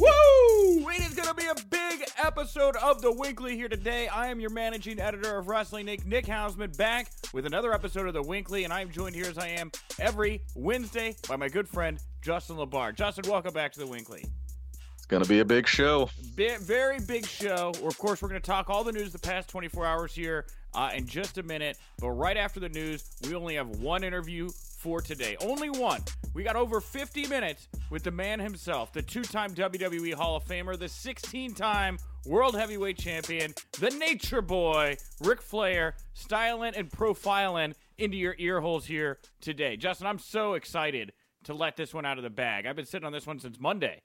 Woo! It is going to be a big episode of The WINCLY here today. I am your managing editor of Wrestling Inc., Nick Hausman, back with another episode of The WINCLY, and I am joined here as I am every Wednesday by my good friend, Justin LaBar. Justin, welcome back to The WINCLY. It's gonna be a big show. Bi- very big show. Of course, we're going to talk all the news the past 24 hours here uh, in just a minute. But right after the news, we only have one interview for today. Only one. We got over 50 minutes with the man himself, the two time WWE Hall of Famer, the 16 time World Heavyweight Champion, the Nature Boy, Ric Flair, styling and profiling into your ear holes here today. Justin, I'm so excited to let this one out of the bag. I've been sitting on this one since Monday.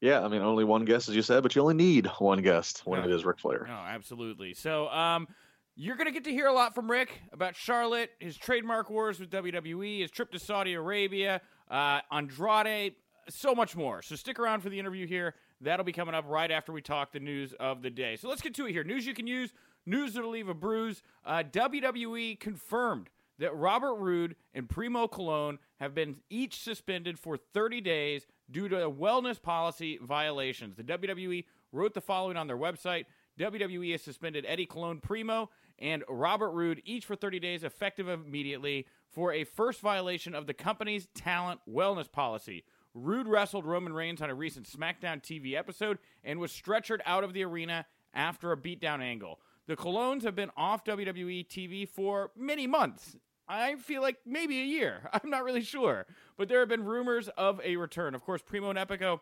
Yeah, I mean, only one guest, as you said, but you only need one guest when Yeah. it is Ric Flair. Oh, absolutely. So, um, you're going to get to hear a lot from Rick about Charlotte, his trademark wars with WWE, his trip to Saudi Arabia, uh, Andrade, so much more. So, stick around for the interview here. That'll be coming up right after we talk the news of the day. So, let's get to it here. News you can use, news that'll leave a bruise. Uh, WWE confirmed that Robert Roode and Primo Colón have been each suspended for 30 days due to wellness policy violations. The WWE wrote the following on their website. WWE has suspended Eddie Colón Primo and Robert Roode each for 30 days effective immediately for a first violation of the company's talent wellness policy. Roode wrestled Roman Reigns on a recent SmackDown TV episode and was stretchered out of the arena after a beatdown angle. The Colóns have been off WWE TV for many months. I feel like maybe a year. I'm not really sure. But there have been rumors of a return. Of course, Primo and Epico,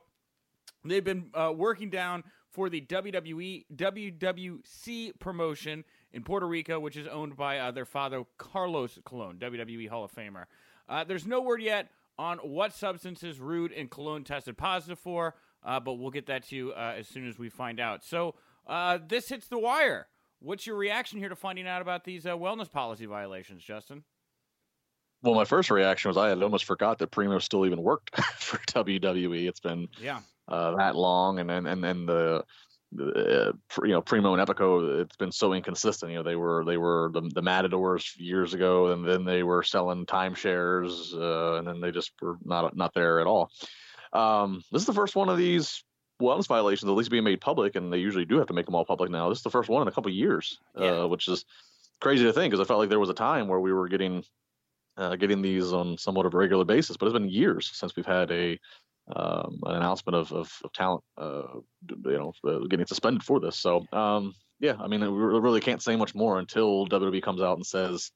they've been uh, working down for the WWE WWC promotion in Puerto Rico, which is owned by uh, their father, Carlos Colon, WWE Hall of Famer. Uh, there's no word yet on what substances Roode and Colon tested positive for, uh, but we'll get that to you uh, as soon as we find out. So uh, this hits the wire. What's your reaction here to finding out about these wellness policy violations, Justin? Well, my first reaction was I had almost forgot that Primo still even worked for WWE. It's been Yeah. uh, that long, and then and then the, the uh, you know Primo and Epico. It's been so inconsistent. You know they were they were the, the Matadors years ago, and then they were selling timeshares, uh, and then they just were not not there at all. Um, this is the first one of these wellness violations, at least being made public, and they usually do have to make them all public now. This is the first one in a couple of years, Yeah. uh, which is crazy to think because I felt like there was a time where we were getting uh, getting these on somewhat of a regular basis, but it's been years since we've had a um, an announcement of, of, of talent, uh, you know, uh, getting suspended for this. So, um, yeah, I mean, we really can't say much more until WWE comes out and says,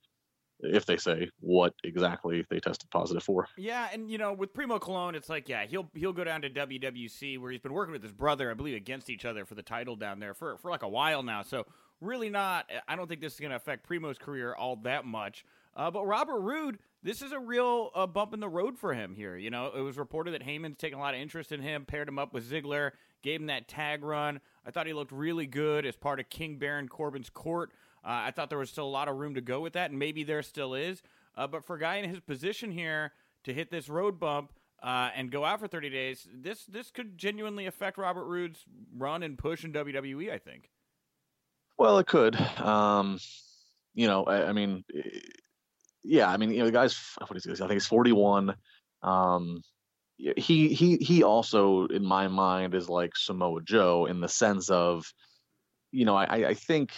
if they say what exactly they tested positive for. Yeah, and you know, with Primo Colón, it's like, yeah, he'll he'll go down to WWC where he's been working with his brother, I believe, against each other for the title down there for for like a while now. So really not. I don't think this is going to affect Primo's career all that much. Uh, but Robert Roode, this is a real uh, bump in the road for him here. You know, it was reported that Heyman's taking a lot of interest in him, paired him up with Ziggler, gave him that tag run. I thought he looked really good as part of King Baron Corbin's court. Uh, I thought there was still a lot of room to go with that, and maybe there still is. Uh, but for a guy in his position here to hit this road bump uh, and go out for 30 days, this this could genuinely affect Robert Roode's run and push in WWE. I think. Well, it could. Um, you know, I, I mean, yeah, I mean, you know, the guy's what is he? I think he's 41. Um, he he he also, in my mind, is like Samoa Joe in the sense of, you know, I I think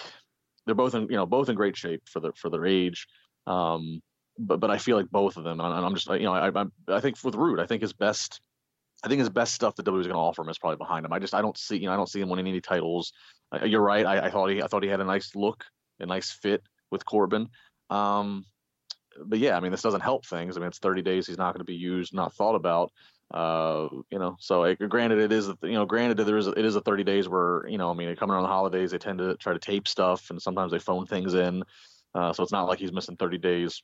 they're both in you know both in great shape for their for their age. Um, but but I feel like both of them, and I'm just you know I I, I think with Roode, I think his best. I think his best stuff that is going to offer him is probably behind him. I just I don't see you know I don't see him winning any titles. You're right. I, I thought he I thought he had a nice look, a nice fit with Corbin. Um, but yeah, I mean, this doesn't help things. I mean, it's 30 days. He's not going to be used, not thought about. Uh, you know, so it, granted, it is, you know, granted there is, it is a 30 days where, you know, I mean, coming around the holidays, they tend to try to tape stuff and sometimes they phone things in. Uh, so it's not like he's missing 30 days,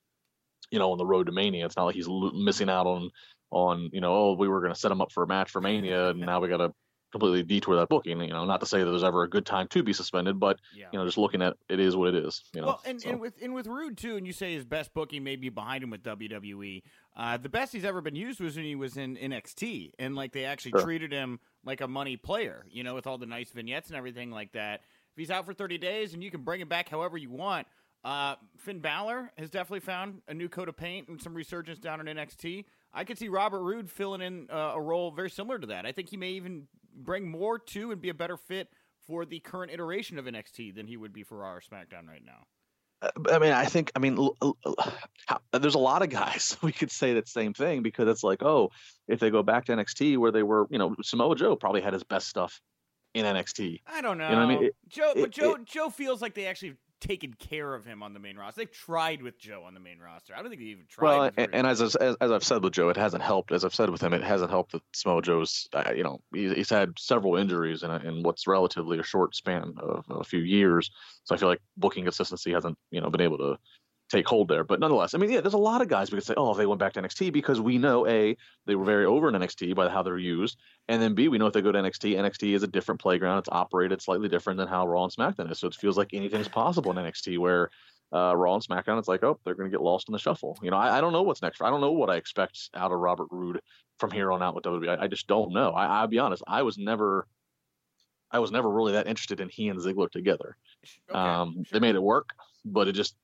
you know, on the road to Mania. It's not like he's missing out on, on, you know, oh, we were going to set him up for a match for Mania and now we got to completely detour that booking. You know, not to say that there's ever a good time to be suspended, but yeah. you know, just looking at it is what it is. You know, well, and, so. and with and with Roode too, and you say his best booking may be behind him with WWE. Uh, the best he's ever been used was when he was in NXT, and like they actually sure. treated him like a money player. You know, with all the nice vignettes and everything like that. If he's out for 30 days and you can bring him back however you want. Uh, Finn Balor has definitely found a new coat of paint and some resurgence down in NXT. I could see Robert Roode filling in uh, a role very similar to that. I think he may even bring more to and be a better fit for the current iteration of NXT than he would be for Raw or SmackDown right now. Uh, I mean, I think, I mean, l- l- how, there's a lot of guys we could say that same thing because it's like, oh, if they go back to NXT where they were, you know, Samoa Joe probably had his best stuff in NXT. I don't know. You know I mean? It, Joe, it, but Joe, it, Joe feels like they actually taken care of him on the main roster. They've tried with Joe on the main roster. I don't think they even tried. Well, and, and as, as, as I've said with Joe, it hasn't helped. As I've said with him, it hasn't helped that Samoa Joe's. Uh, you know, he's, he's had several injuries in, a, in what's relatively a short span of a few years. So I feel like booking consistency hasn't you know been able to take hold there. But nonetheless, I mean, yeah, there's a lot of guys we could say, oh, they went back to NXT because we know a they were very over in NXT by how they're used, and then b we know if they go to NXT, NXT is a different playground. It's operated slightly different than how Raw and SmackDown is. So it feels like anything's possible in NXT where. Uh, Raw and SmackDown, it's like, oh, they're going to get lost in the shuffle. You know, I, I, don't know what's next. I don't know what I expect out of Robert Roode from here on out with WWE. I, I just don't know. I, I'll be honest. I was never, I was never really that interested in he and Ziggler together. Okay, um, sure. They made it work, but it just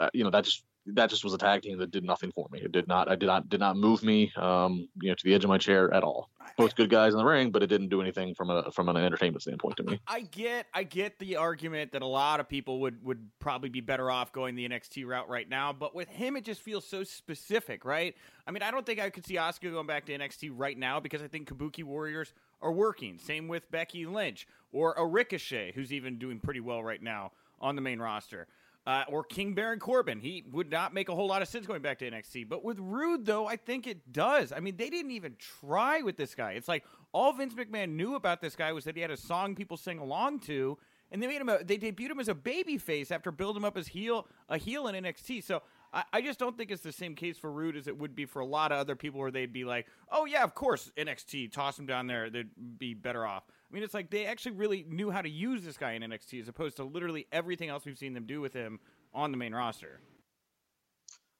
uh, you know that just that just was a tag team that did nothing for me. It did not. I did not did not move me, um, you know, to the edge of my chair at all. Both good guys in the ring, but it didn't do anything from a from an entertainment standpoint to me. I get I get the argument that a lot of people would would probably be better off going the NXT route right now, but with him, it just feels so specific, right? I mean, I don't think I could see Asuka going back to NXT right now because I think Kabuki Warriors are working. Same with Becky Lynch or a Ricochet, who's even doing pretty well right now on the main roster uh, or King Baron Corbin. He would not make a whole lot of sense going back to NXT. But with Roode, though, I think it does. I mean, they didn't even try with this guy. It's like all Vince McMahon knew about this guy was that he had a song people sing along to, and they made him. A, they debuted him as a baby face after building him up as heel a heel in NXT. So I, I just don't think it's the same case for Roode as it would be for a lot of other people, where they'd be like, "Oh yeah, of course NXT, toss him down there, they'd be better off." Mean, it's like they actually really knew how to use this guy in NXT as opposed to literally everything else we've seen them do with him on the main roster.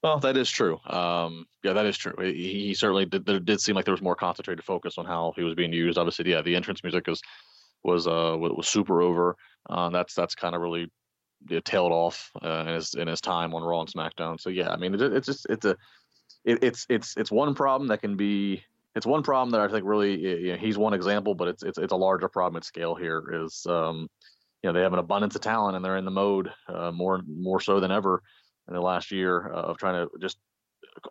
Well, that is true. Um, yeah, that is true. He, he, certainly did. There did seem like there was more concentrated focus on how he was being used. Obviously, yeah, the entrance music was was uh was super over. Uh, that's that's kind of really yeah, tailed off uh, in his in his time on Raw and SmackDown. So yeah, I mean, it, it's just it's a it, it's it's it's one problem that can be it's one problem that I think really you know, he's one example, but it's it's it's a larger problem at scale here. Is um, you know they have an abundance of talent and they're in the mode uh, more more so than ever in the last year uh, of trying to just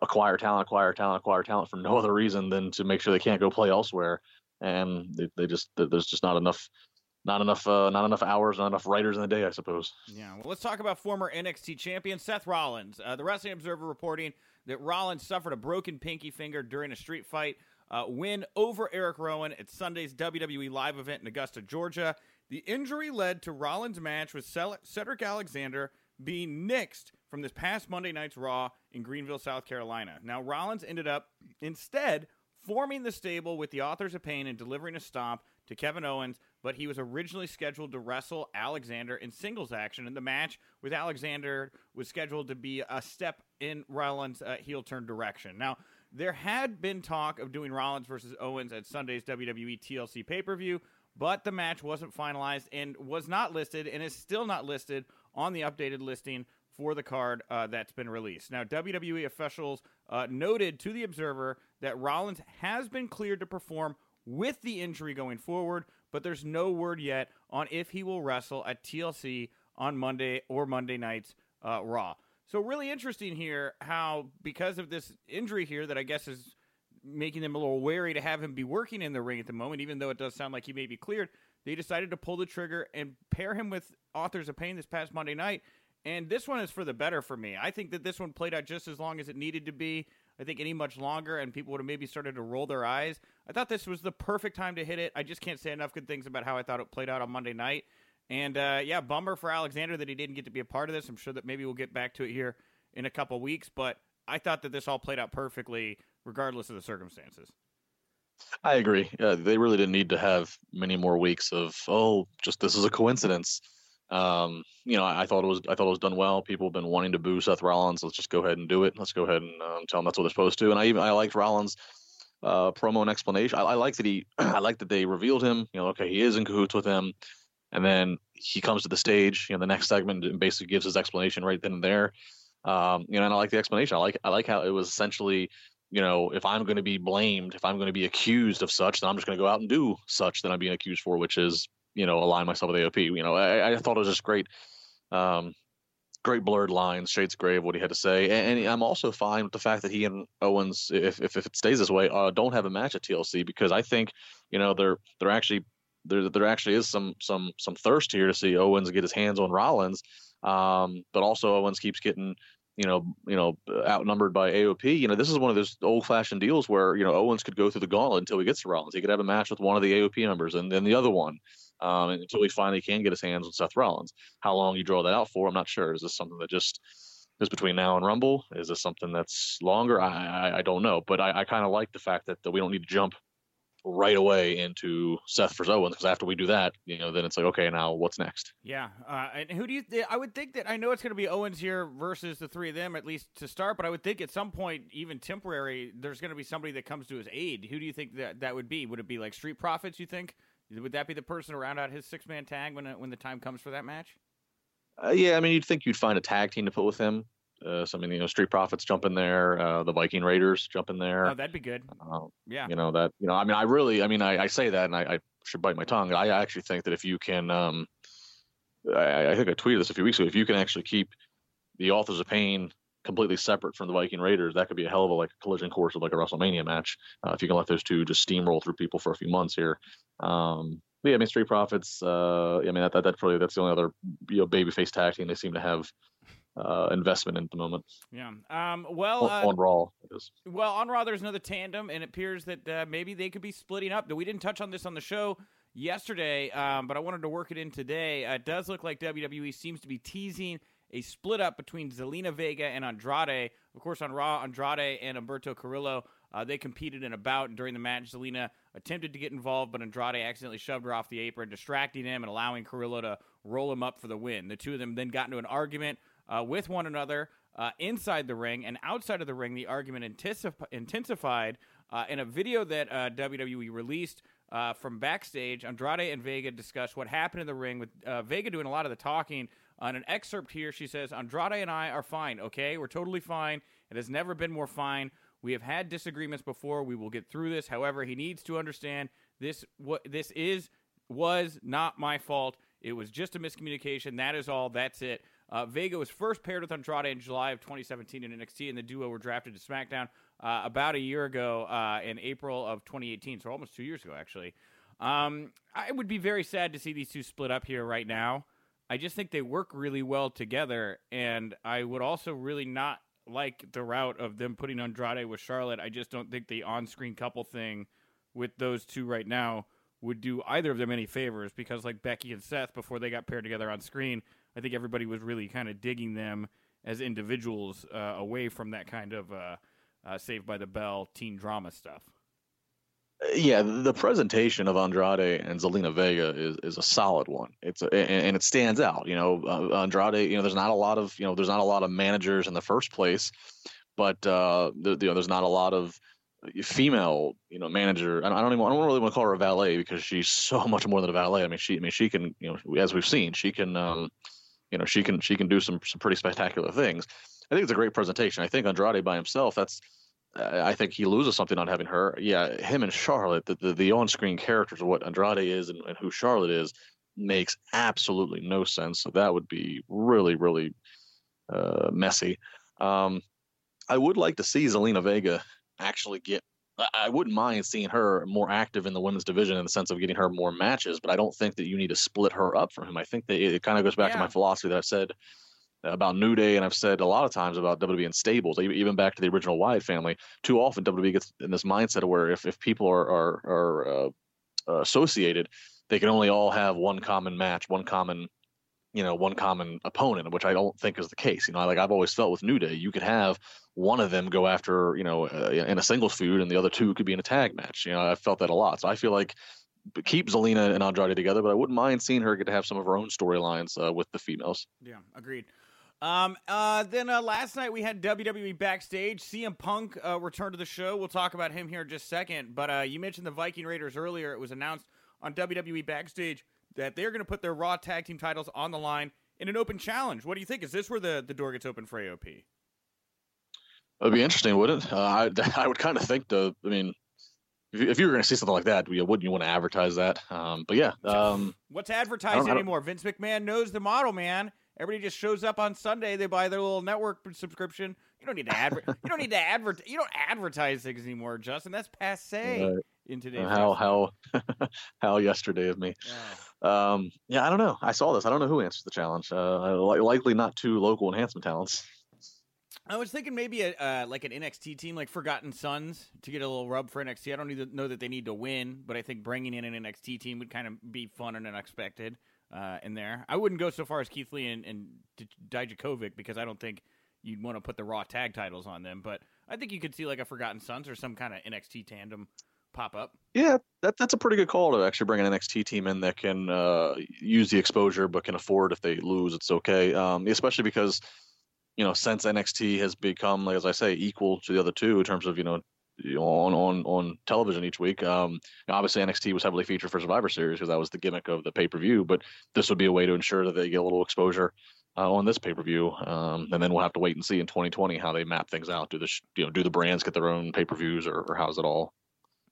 acquire talent, acquire talent, acquire talent for no other reason than to make sure they can't go play elsewhere. And they, they just there's just not enough not enough uh, not enough hours, not enough writers in the day, I suppose. Yeah. Well, let's talk about former NXT champion Seth Rollins. Uh, the Wrestling Observer reporting that Rollins suffered a broken pinky finger during a street fight uh, win over Eric Rowan at Sunday's WWE live event in Augusta, Georgia. The injury led to Rollins' match with Cedric Alexander being nixed from this past Monday night's Raw in Greenville, South Carolina. Now, Rollins ended up instead forming the stable with the Authors of Pain and delivering a stomp to Kevin Owens, but he was originally scheduled to wrestle Alexander in singles action, and the match with Alexander was scheduled to be a step in Rollins' uh, heel turn direction. Now, there had been talk of doing Rollins versus Owens at Sunday's WWE TLC pay per view, but the match wasn't finalized and was not listed and is still not listed on the updated listing for the card uh, that's been released. Now, WWE officials uh, noted to the Observer that Rollins has been cleared to perform with the injury going forward, but there's no word yet on if he will wrestle at TLC on Monday or Monday night's uh, Raw. So, really interesting here how, because of this injury here, that I guess is making them a little wary to have him be working in the ring at the moment, even though it does sound like he may be cleared, they decided to pull the trigger and pair him with Authors of Pain this past Monday night. And this one is for the better for me. I think that this one played out just as long as it needed to be. I think any much longer, and people would have maybe started to roll their eyes. I thought this was the perfect time to hit it. I just can't say enough good things about how I thought it played out on Monday night. And uh, yeah, bummer for Alexander that he didn't get to be a part of this. I'm sure that maybe we'll get back to it here in a couple weeks, but I thought that this all played out perfectly, regardless of the circumstances. I agree. Yeah, they really didn't need to have many more weeks of oh, just this is a coincidence. Um, you know, I, I, thought it was I thought it was done well. People have been wanting to boo Seth Rollins. Let's just go ahead and do it. Let's go ahead and um, tell them that's what they're supposed to. And I even I liked Rollins' uh, promo and explanation. I, I like that he I like that they revealed him. You know, okay, he is in cahoots with him, and then he comes to the stage. You know, the next segment and basically gives his explanation right then and there. Um, you know, and I like the explanation. I like I like how it was essentially you know, if I'm going to be blamed, if I'm going to be accused of such, then I'm just going to go out and do such that I'm being accused for, which is you know align myself with AOP. You know, I, I thought it was just great, um, great blurred lines, shades gray of what he had to say, and, and, I'm also fine with the fact that he and Owens, if if, if it stays this way, uh, don't have a match at TLC because I think you know they're they're actually there there actually is some some some thirst here to see Owens get his hands on Rollins. Um, but also Owens keeps getting you know, you know, outnumbered by AOP. You know, this is one of those old-fashioned deals where you know Owens could go through the gauntlet until he gets to Rollins. He could have a match with one of the AOP members and then the other one um, until he finally can get his hands on Seth Rollins. How long you draw that out for, I'm not sure. Is this something that just is between now and Rumble? Is this something that's longer? I I, I don't know, but I, I kind of like the fact that, that we don't need to jump right away into Seth versus Owens because after we do that, you know, then it's like, okay, now what's next? Yeah, uh, and who do you? Th- I would think that I know it's going to be Owens here versus the three of them at least to start, but I would think at some point, even temporary, there's going to be somebody that comes to his aid. Who do you think that that would be? Would it be like Street Profits? You think? Would that be the person to round out his six man tag when when the time comes for that match? Uh, yeah, I mean, you'd think you'd find a tag team to put with him. Uh, so I mean, you know, Street Profits jump in there, uh, the Viking Raiders jump in there. Oh, that'd be good. Uh, yeah, you know that. You know, I mean, I really, I mean, I, I say that, and I, I, should bite my tongue. I actually think that if you can, um, I, I think I tweeted this a few weeks ago. If you can actually keep the Authors of Pain completely separate from the Viking Raiders, that could be a hell of a like collision course of like a WrestleMania match. Uh, if you can let those two just steamroll through people for a few months here. Um, yeah, I mean, Street Profits. Uh, I mean, that, that that's probably that's the only other you know babyface tag team they seem to have uh, investment in at the moment. Yeah. Um, well, on, uh, on Raw. Well, on Raw, there's another tandem, and it appears that uh, maybe they could be splitting up. We didn't touch on this on the show yesterday, um, but I wanted to work it in today. Uh, it does look like WWE seems to be teasing a split up between Zelina Vega and Andrade. Of course, on Raw, Andrade and Humberto Carrillo uh, they competed in a bout and during the match. Zelina attempted to get involved, but Andrade accidentally shoved her off the apron, distracting him and allowing Carrillo to roll him up for the win. The two of them then got into an argument uh, with one another uh, inside the ring and outside of the ring. The argument intensified uh, in a video that uh, WWE released. Uh, from backstage, Andrade and Vega discussed what happened in the ring, with Vega doing a lot of the talking. On an excerpt here, she says, Andrade and I are fine, okay? We're totally fine. It has never been more fine. We have had disagreements before. We will get through this. However, he needs to understand this what this is was not my fault. It was just a miscommunication. That is all. That's it. Uh, Vega was first paired with Andrade in July of 2017 in NXT, and the duo were drafted to SmackDown uh, about a year ago uh, in April of 2018, so almost two years ago, actually. Um, I would be very sad to see these two split up here right now. I just think they work really well together, and I would also really not like the route of them putting Andrade with Charlotte. I just don't think the on-screen couple thing with those two right now would do either of them any favors because, like Becky and Seth, before they got paired together on screen, I think everybody was really kind of digging them as individuals uh, away from that kind of uh, uh, Saved by the Bell teen drama stuff. Yeah, the presentation of Andrade and Zelina Vega is, is a solid one. It's a, and, and it stands out. You know, uh, Andrade. You know, there's not a lot of you know there's not a lot of managers in the first place, but uh, the, you know there's not a lot of female you know manager. I don't even I don't really want to call her a valet because she's so much more than a valet. I mean she I mean she can you know as we've seen she can um, you know she can she can do some some pretty spectacular things. I think it's a great presentation. I think Andrade by himself that's I think he loses something on having her. Yeah, him and Charlotte, the, the, the on-screen characters of what Andrade is and, and, who Charlotte is, makes absolutely no sense. So that would be really, really uh, messy. Um, I would like to see Zelina Vega actually get. I wouldn't mind seeing her more active in the women's division in the sense of getting her more matches, but I don't think that you need to split her up from him. I think that it, kind of goes back yeah. to my philosophy that I've said about New Day, and I've said a lot of times about WWE and stables, even back to the original Wyatt family. Too often, WWE gets in this mindset where if, if people are are, are uh, uh, associated, they can only all have one common match, one common, you know, one common opponent, which I don't think is the case. You know, like I've always felt with New Day, you could have one of them go after, you know, uh, in a singles feud, and the other two could be in a tag match. You know, I felt that a lot. So I feel like keep Zelina and Andrade together, but I wouldn't mind seeing her get to have some of her own storylines uh, with the females. Yeah, agreed. Um, uh, then uh, last night we had WWE backstage. CM Punk uh, returned to the show. We'll talk about him here in just a second. But uh, you mentioned the Viking Raiders earlier. It was announced on WWE backstage that they're going to put their Raw Tag Team titles on the line in an open challenge. What do you think? Is this where the, the door gets open for AOP? It'd be interesting, wouldn't it? Uh, I I would kind of think the. I mean, if you, if you were going to see something like that, wouldn't you want to advertise that? Um, but yeah, um, what's advertising anymore? Vince McMahon knows the model, man. Everybody just shows up on Sunday. They buy their little network subscription. You don't need to adver- You don't need to advert. You don't advertise things anymore, Justin. That's passe right. In today's. How how how yesterday of me. Yeah. Um, yeah, I don't know. I saw this. I don't know who answers the challenge. Uh, likely not two local enhancement talents. I was thinking maybe a uh, like an NXT team, like Forgotten Sons, to get a little rub for NXT. I don't need to know that they need to win, but I think bringing in an NXT team would kind of be fun and unexpected uh, in there. I wouldn't go so far as Keith Lee and, and Dijakovic because I don't think you'd want to put the Raw tag titles on them. But I think you could see like a Forgotten Sons or some kind of NXT tandem pop up. Yeah, that, that's a pretty good call to actually bring an NXT team in that can uh, use the exposure but can afford if they lose, it's okay. Um, especially because you know since NXT has become, like as I say, equal to the other two in terms of you know on on on television each week. Um, obviously, NXT was heavily featured for Survivor Series because that was the gimmick of the pay per view. But this would be a way to ensure that they get a little exposure uh, on this pay per view, um, and then we'll have to wait and see in 2020 how they map things out. Do the you know do the brands get their own pay per views, or, or how's it all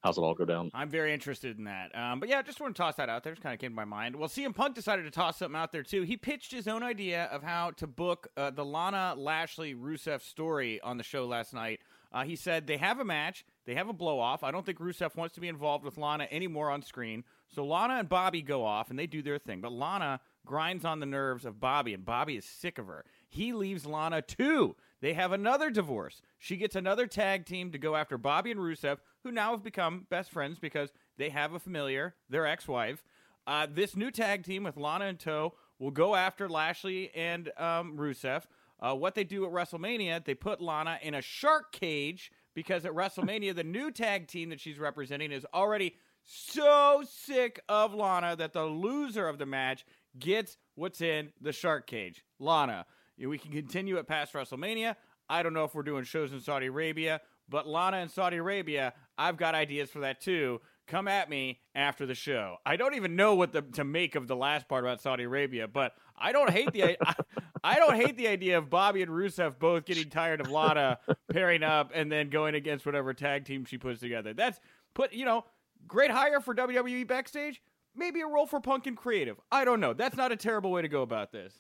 how's it all go down? I'm very interested in that. Um, but yeah, just want to toss that out there. Just kind of came to my mind. Well, CM Punk decided to toss something out there too. He pitched his own idea of how to book uh, the Lana Lashley Rusev story on the show last night. Uh, he said they have a match, they have a blow off. I don't think Rusev wants to be involved with Lana anymore on screen. So Lana and Bobby go off and they do their thing. But Lana grinds on the nerves of Bobby, and Bobby is sick of her. He leaves Lana too. They have another divorce. She gets another tag team to go after Bobby and Rusev, who now have become best friends because they have a familiar, their ex wife. Uh, this new tag team with Lana and tow will go after Lashley and um, Rusev. Uh, what they do at WrestleMania, they put Lana in a shark cage because at WrestleMania, the new tag team that she's representing is already so sick of Lana that the loser of the match gets what's in the shark cage. Lana. We can continue it past WrestleMania. I don't know if we're doing shows in Saudi Arabia, but Lana in Saudi Arabia, I've got ideas for that too. Come at me after the show. I don't even know what the, to make of the last part about Saudi Arabia, but I don't hate the I, I don't hate the idea of Bobby and Rusev both getting tired of Lana pairing up and then going against whatever tag team she puts together. That's put you know great hire for WWE backstage. Maybe a role for Punk and Creative. I don't know. That's not a terrible way to go about this.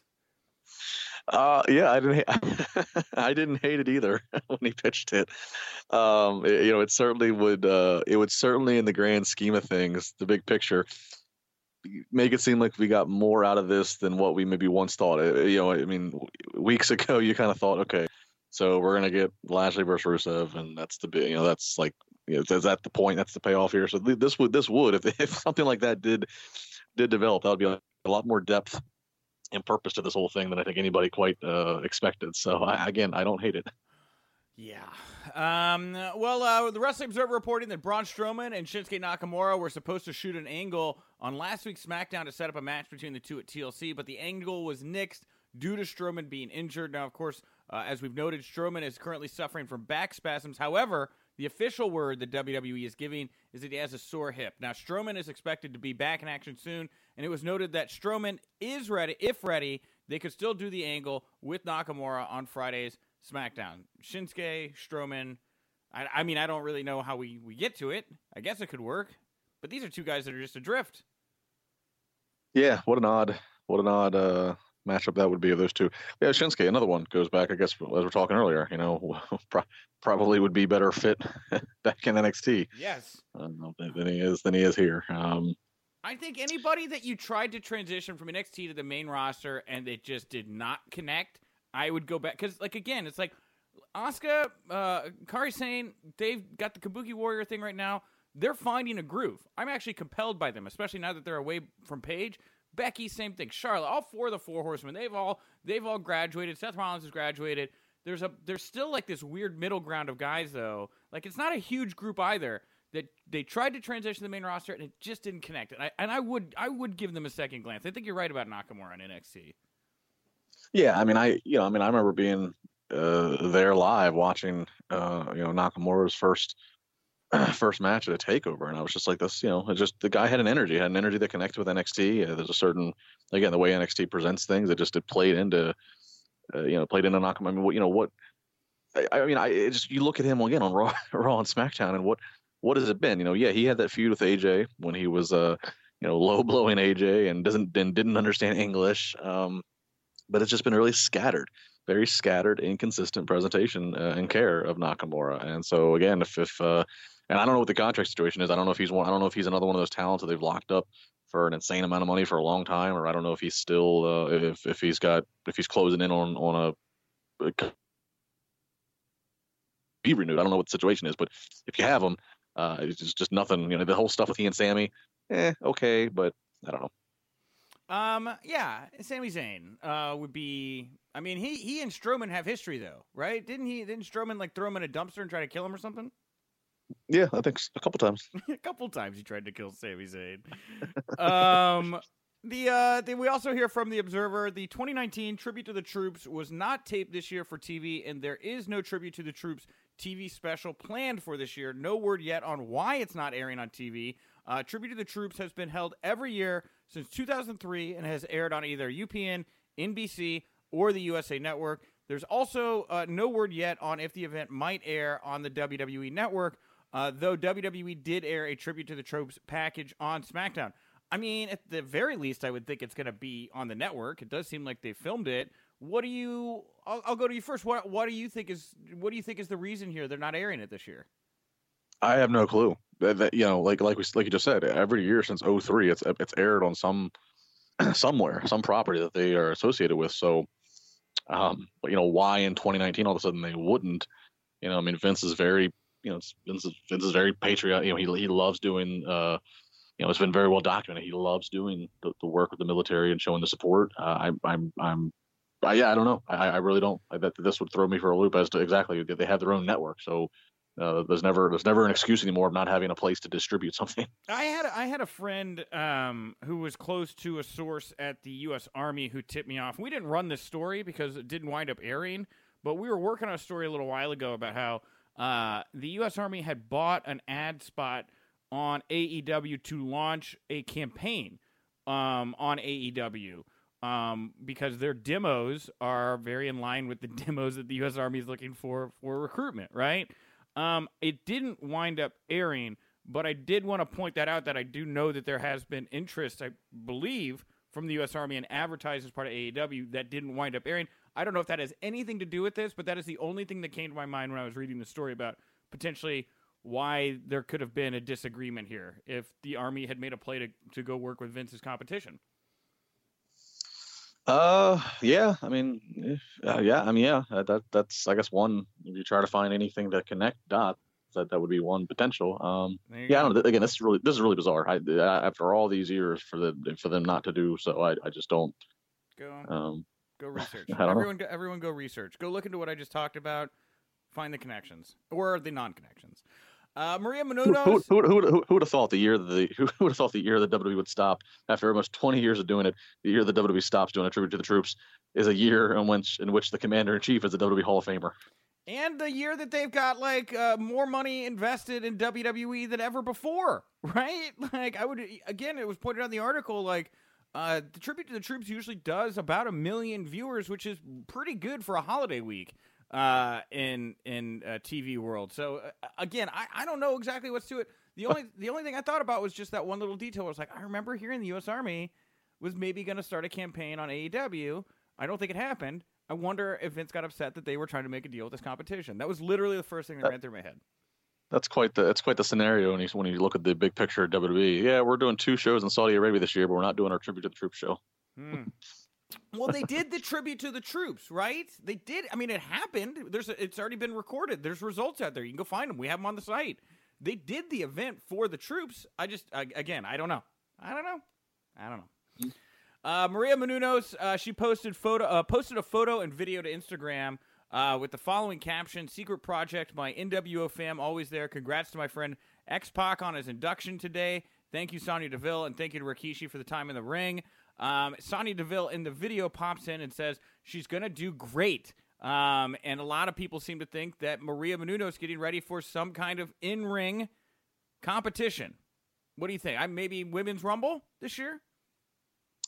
Uh, yeah, I didn't. I didn't hate it either when he pitched it. Um, it, you know, it certainly would. Uh, it would certainly, in the grand scheme of things, the big picture, make it seem like we got more out of this than what we maybe once thought. It, you know, I mean, weeks ago you kind of thought, okay, so we're gonna get Lashley versus Rusev, and that's the big, you know, that's like you know, is that the point? That's the payoff here. So this would this would if if something like that did did develop, that would be a lot more depth and purpose to this whole thing than I think anybody quite uh, expected. So I, again, I don't hate it. Yeah. Um, well, uh, the Wrestling Observer reporting that Braun Strowman and Shinsuke Nakamura were supposed to shoot an angle on last week's SmackDown to set up a match between the two at TLC, but the angle was nixed due to Strowman being injured. Now, of course, uh, as we've noted, Strowman is currently suffering from back spasms. However, the official word that WWE is giving is that he has a sore hip. Now, Strowman is expected to be back in action soon, and it was noted that Strowman is ready. If ready, they could still do the angle with Nakamura on Friday's SmackDown. Shinsuke, Strowman. I, I mean, I don't really know how we, we get to it. I guess it could work, but these are two guys that are just adrift. Yeah, what an odd, what an odd uh, matchup that would be of those two. Yeah, Shinsuke, another one goes back. I guess as we're talking earlier, you know, probably would be better fit back in NXT. Yes, uh, than he is than he is here. Um, I think anybody that you tried to transition from NXT to the main roster and it just did not connect, I would go back because, like, again, it's like Asuka, uh, Kairi Sane, they've got the Kabuki Warrior thing right now. They're finding a groove. I'm actually compelled by them, especially now that they're away from Paige. Becky, same thing. Charlotte, all four of the four horsemen, they've all they've all graduated. Seth Rollins has graduated. There's a there's still like this weird middle ground of guys though. Like it's not a huge group either. That they tried to transition the main roster and it just didn't connect. And I and I would I would give them a second glance. I think you're right about Nakamura on NXT. Yeah, I mean I you know I mean I remember being uh, there live watching uh, you know Nakamura's first first match at a takeover, and I was just like, this, you know, it just the guy had an energy, had an energy that connected with NXT. Uh, there's a certain, again, the way NXT presents things, it just it played into, uh, you know, played into Nakamura. I mean, what, you know, what, I, I mean, I just you look at him again on Raw, Raw and SmackDown, and what, what has it been? You know, yeah, he had that feud with AJ when he was, uh, you know, low blowing AJ and doesn't and didn't understand English, um, but it's just been really scattered very scattered, inconsistent presentation uh, and care of Nakamura. And so again, if if uh, and I don't know what the contract situation is. I don't know if he's one. I don't know if he's another one of those talents that they've locked up for an insane amount of money for a long time, or I don't know if he's still uh, if if he's got if he's closing in on on a, a be renewed. I don't know what the situation is, but if you have him, uh, it's just, just nothing. You know, the whole stuff with he and Sami, eh, okay, but I don't know. Um, yeah, Sami Zayn uh, would be. I mean, he he and Strowman have history though, right? Didn't he? Didn't Strowman like throw him in a dumpster and try to kill him or something? Yeah, I think a couple times. a couple times he tried to kill Sami Zayn. um, the uh, the, we also hear from the Observer. The 2019 tribute to the troops was not taped this year for TV, and there is no tribute to the troops TV special planned for this year. No word yet on why it's not airing on TV. Uh, tribute to the troops has been held every year since 2003 and has aired on either UPN, NBC, or the USA Network. There's also uh, no word yet on if the event might air on the WWE Network. Uh, though WWE did air a tribute to the tropes package on SmackDown. I mean, at the very least, I would think it's going to be on the network. It does seem like they filmed it. What do you? I'll, I'll, go to you first. What What do you think is What do you think is the reason here they're not airing it this year? I have no clue. That, that you know, like like we like you just said, every year since 03, it's it's aired on some somewhere, some property that they are associated with. So, um, you know, why in 2019 all of a sudden they wouldn't? You know, I mean, Vince is very you know, Vince is, Vince is very patriotic. You know, he he loves doing. Uh, you know, it's been very well documented. He loves doing the, the work with the military and showing the support. Uh, I, I'm I'm I, yeah, I don't know. I, I really don't. I bet this would throw me for a loop as to exactly they have their own network. So uh, there's never there's never an excuse anymore of not having a place to distribute something. I had I had a friend um, who was close to a source at the U.S. Army who tipped me off. We didn't run this story because it didn't wind up airing, but we were working on a story a little while ago about how uh, the U.S. Army had bought an ad spot on AEW to launch a campaign um, on AEW um, because their demos are very in line with the demos that the U.S. Army is looking for for recruitment, right? Um, it didn't wind up airing, but I did want to point that out that I do know that there has been interest, I believe, from the U.S. Army and advertised as part of AEW that didn't wind up airing. I don't know if that has anything to do with this, but that is the only thing that came to my mind when I was reading the story about potentially why there could have been a disagreement here if the army had made a play to, to go work with Vince's competition. Uh, yeah. I mean, uh, yeah. I mean, yeah. Uh, that that's I guess one. If you try to find anything to connect dots, that that would be one potential. Um, yeah, I don't. Again, this is really this is really bizarre. I, I after all these years for the for them not to do so, I, I just don't. Go. Um, Go research. I don't know. everyone, go, everyone, go research. Go look into what I just talked about. Find the connections or the non-connections. Uh, Maria who, Menounos. who, who, who, who would have thought the year that the who would have thought the year the WWE would stop after almost 20 years of doing it? The year the WWE stops doing a tribute to the troops is a year in which in which the commander in chief is a WWE Hall of Famer. and the year that they've got like uh, more money invested in WWE than ever before, right? Like I would again, it was pointed out in the article, like uh, the tribute to the troops usually does about a million viewers, which is pretty good for a holiday week uh, in in uh, TV world. So uh, again, I, I don't know exactly what's to it. The only the only thing I thought about was just that one little detail. I was like, I remember hearing the U.S. Army was maybe going to start a campaign on AEW. I don't think it happened. I wonder if Vince got upset that they were trying to make a deal with this competition. That was literally the first thing that Uh, ran through my head. That's quite the that's quite the scenario when you when you look at the big picture of WWE. Yeah, we're doing two shows in Saudi Arabia this year, but we're not doing our tribute to the troops show. Hmm. well, they did the tribute to the troops, right? They did. I mean, it happened. There's a, it's already been recorded. There's results out there. You can go find them. We have them on the site. They did the event for the troops. I just I, again, I don't know. I don't know. I don't know. Uh, Maria Menounos, uh, she posted photo uh, posted a photo and video to Instagram uh, with the following caption: "Secret project, my NWO fam, always there. Congrats to my friend X Pac on his induction today. Thank you, Sonya Deville, and thank you to Rikishi for the time in the ring." Um, Sonya Deville in the video pops in and says she's gonna do great. Um, and a lot of people seem to think that Maria Menounos getting ready for some kind of in ring competition. What do you think? I maybe women's rumble this year.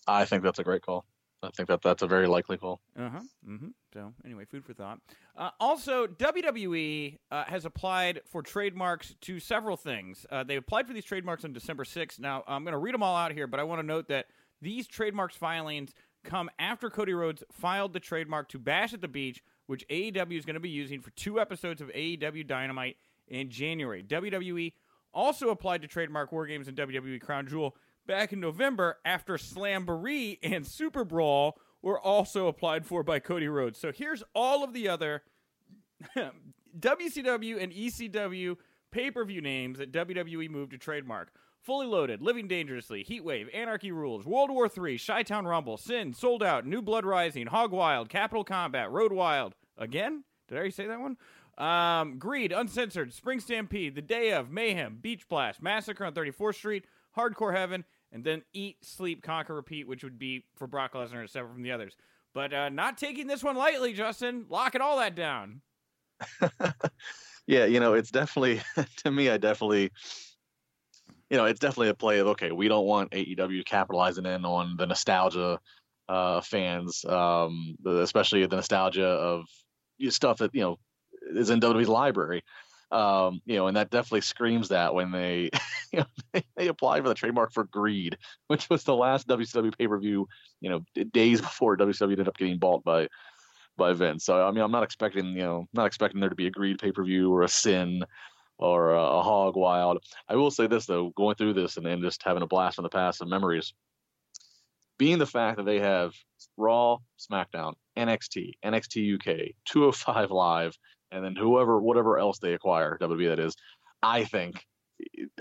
I think that's a great call. I think that that's a very likely call. Uh huh. Mm-hmm. So anyway, food for thought. Uh, also, WWE uh, has applied for trademarks to several things. Uh, they applied for these trademarks on December 6th. Now I'm going to read them all out here, but I want to note that these trademarks filings come after Cody Rhodes filed the trademark to Bash at the Beach, which AEW is going to be using for two episodes of AEW Dynamite in January. WWE also applied to trademark War Games and WWE Crown Jewel back in November after Slamboree and Super Brawl were also applied for by Cody Rhodes. So here's all of the other WCW and ECW pay per view names that WWE moved to trademark. Fully Loaded, Living Dangerously, Heatwave, Anarchy Rules, World War III, Chi Town Rumble, Sin, Sold Out, New Blood Rising, Hog Wild, Capital Combat, Road Wild. Again? Did I already say that one? Um, Greed, Uncensored, Spring Stampede, The Day of, Mayhem, Beach Blast, Massacre on 34th Street, Hardcore Heaven, and then Eat, Sleep, Conquer, Repeat, which would be for Brock Lesnar separate from the others. But uh, not taking this one lightly, Justin. Locking all that down. yeah, you know, it's definitely to me. I definitely, you know, it's definitely a play of okay, we don't want AEW capitalizing in on the nostalgia uh, fans, um, especially the nostalgia of stuff that you know is in WWE's library. Um, you know, and that definitely screams that when they, you know, they, they applied for the trademark for Greed, which was the last WCW pay per view, you know, days before WCW ended up getting bought by by Vince. So I mean, I'm not expecting, you know, not expecting there to be a Greed pay per view or a Sin or a, a Hog Wild. I will say this though, going through this and then just having a blast from the past of memories, being the fact that they have Raw, SmackDown, NXT, NXT UK, 205 Live, and then whoever, whatever else they acquire, WWE that is, I think,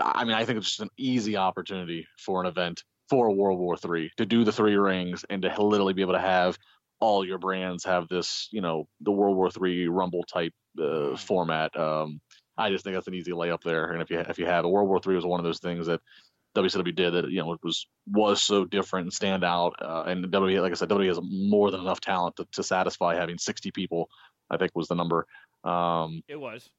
I mean, I think it's just an easy opportunity for an event for World War Three to do the three rings and to literally be able to have all your brands have this, you know, the World War Three Rumble type uh, format. Um, I just think that's an easy layup there. And if you if you have a World War Three was one of those things that WCW did that you know it was was so different and stand out. Uh, and WWE, like I said, WWE has more than enough talent to, to satisfy having 60 people. I think was the number. Um, It was.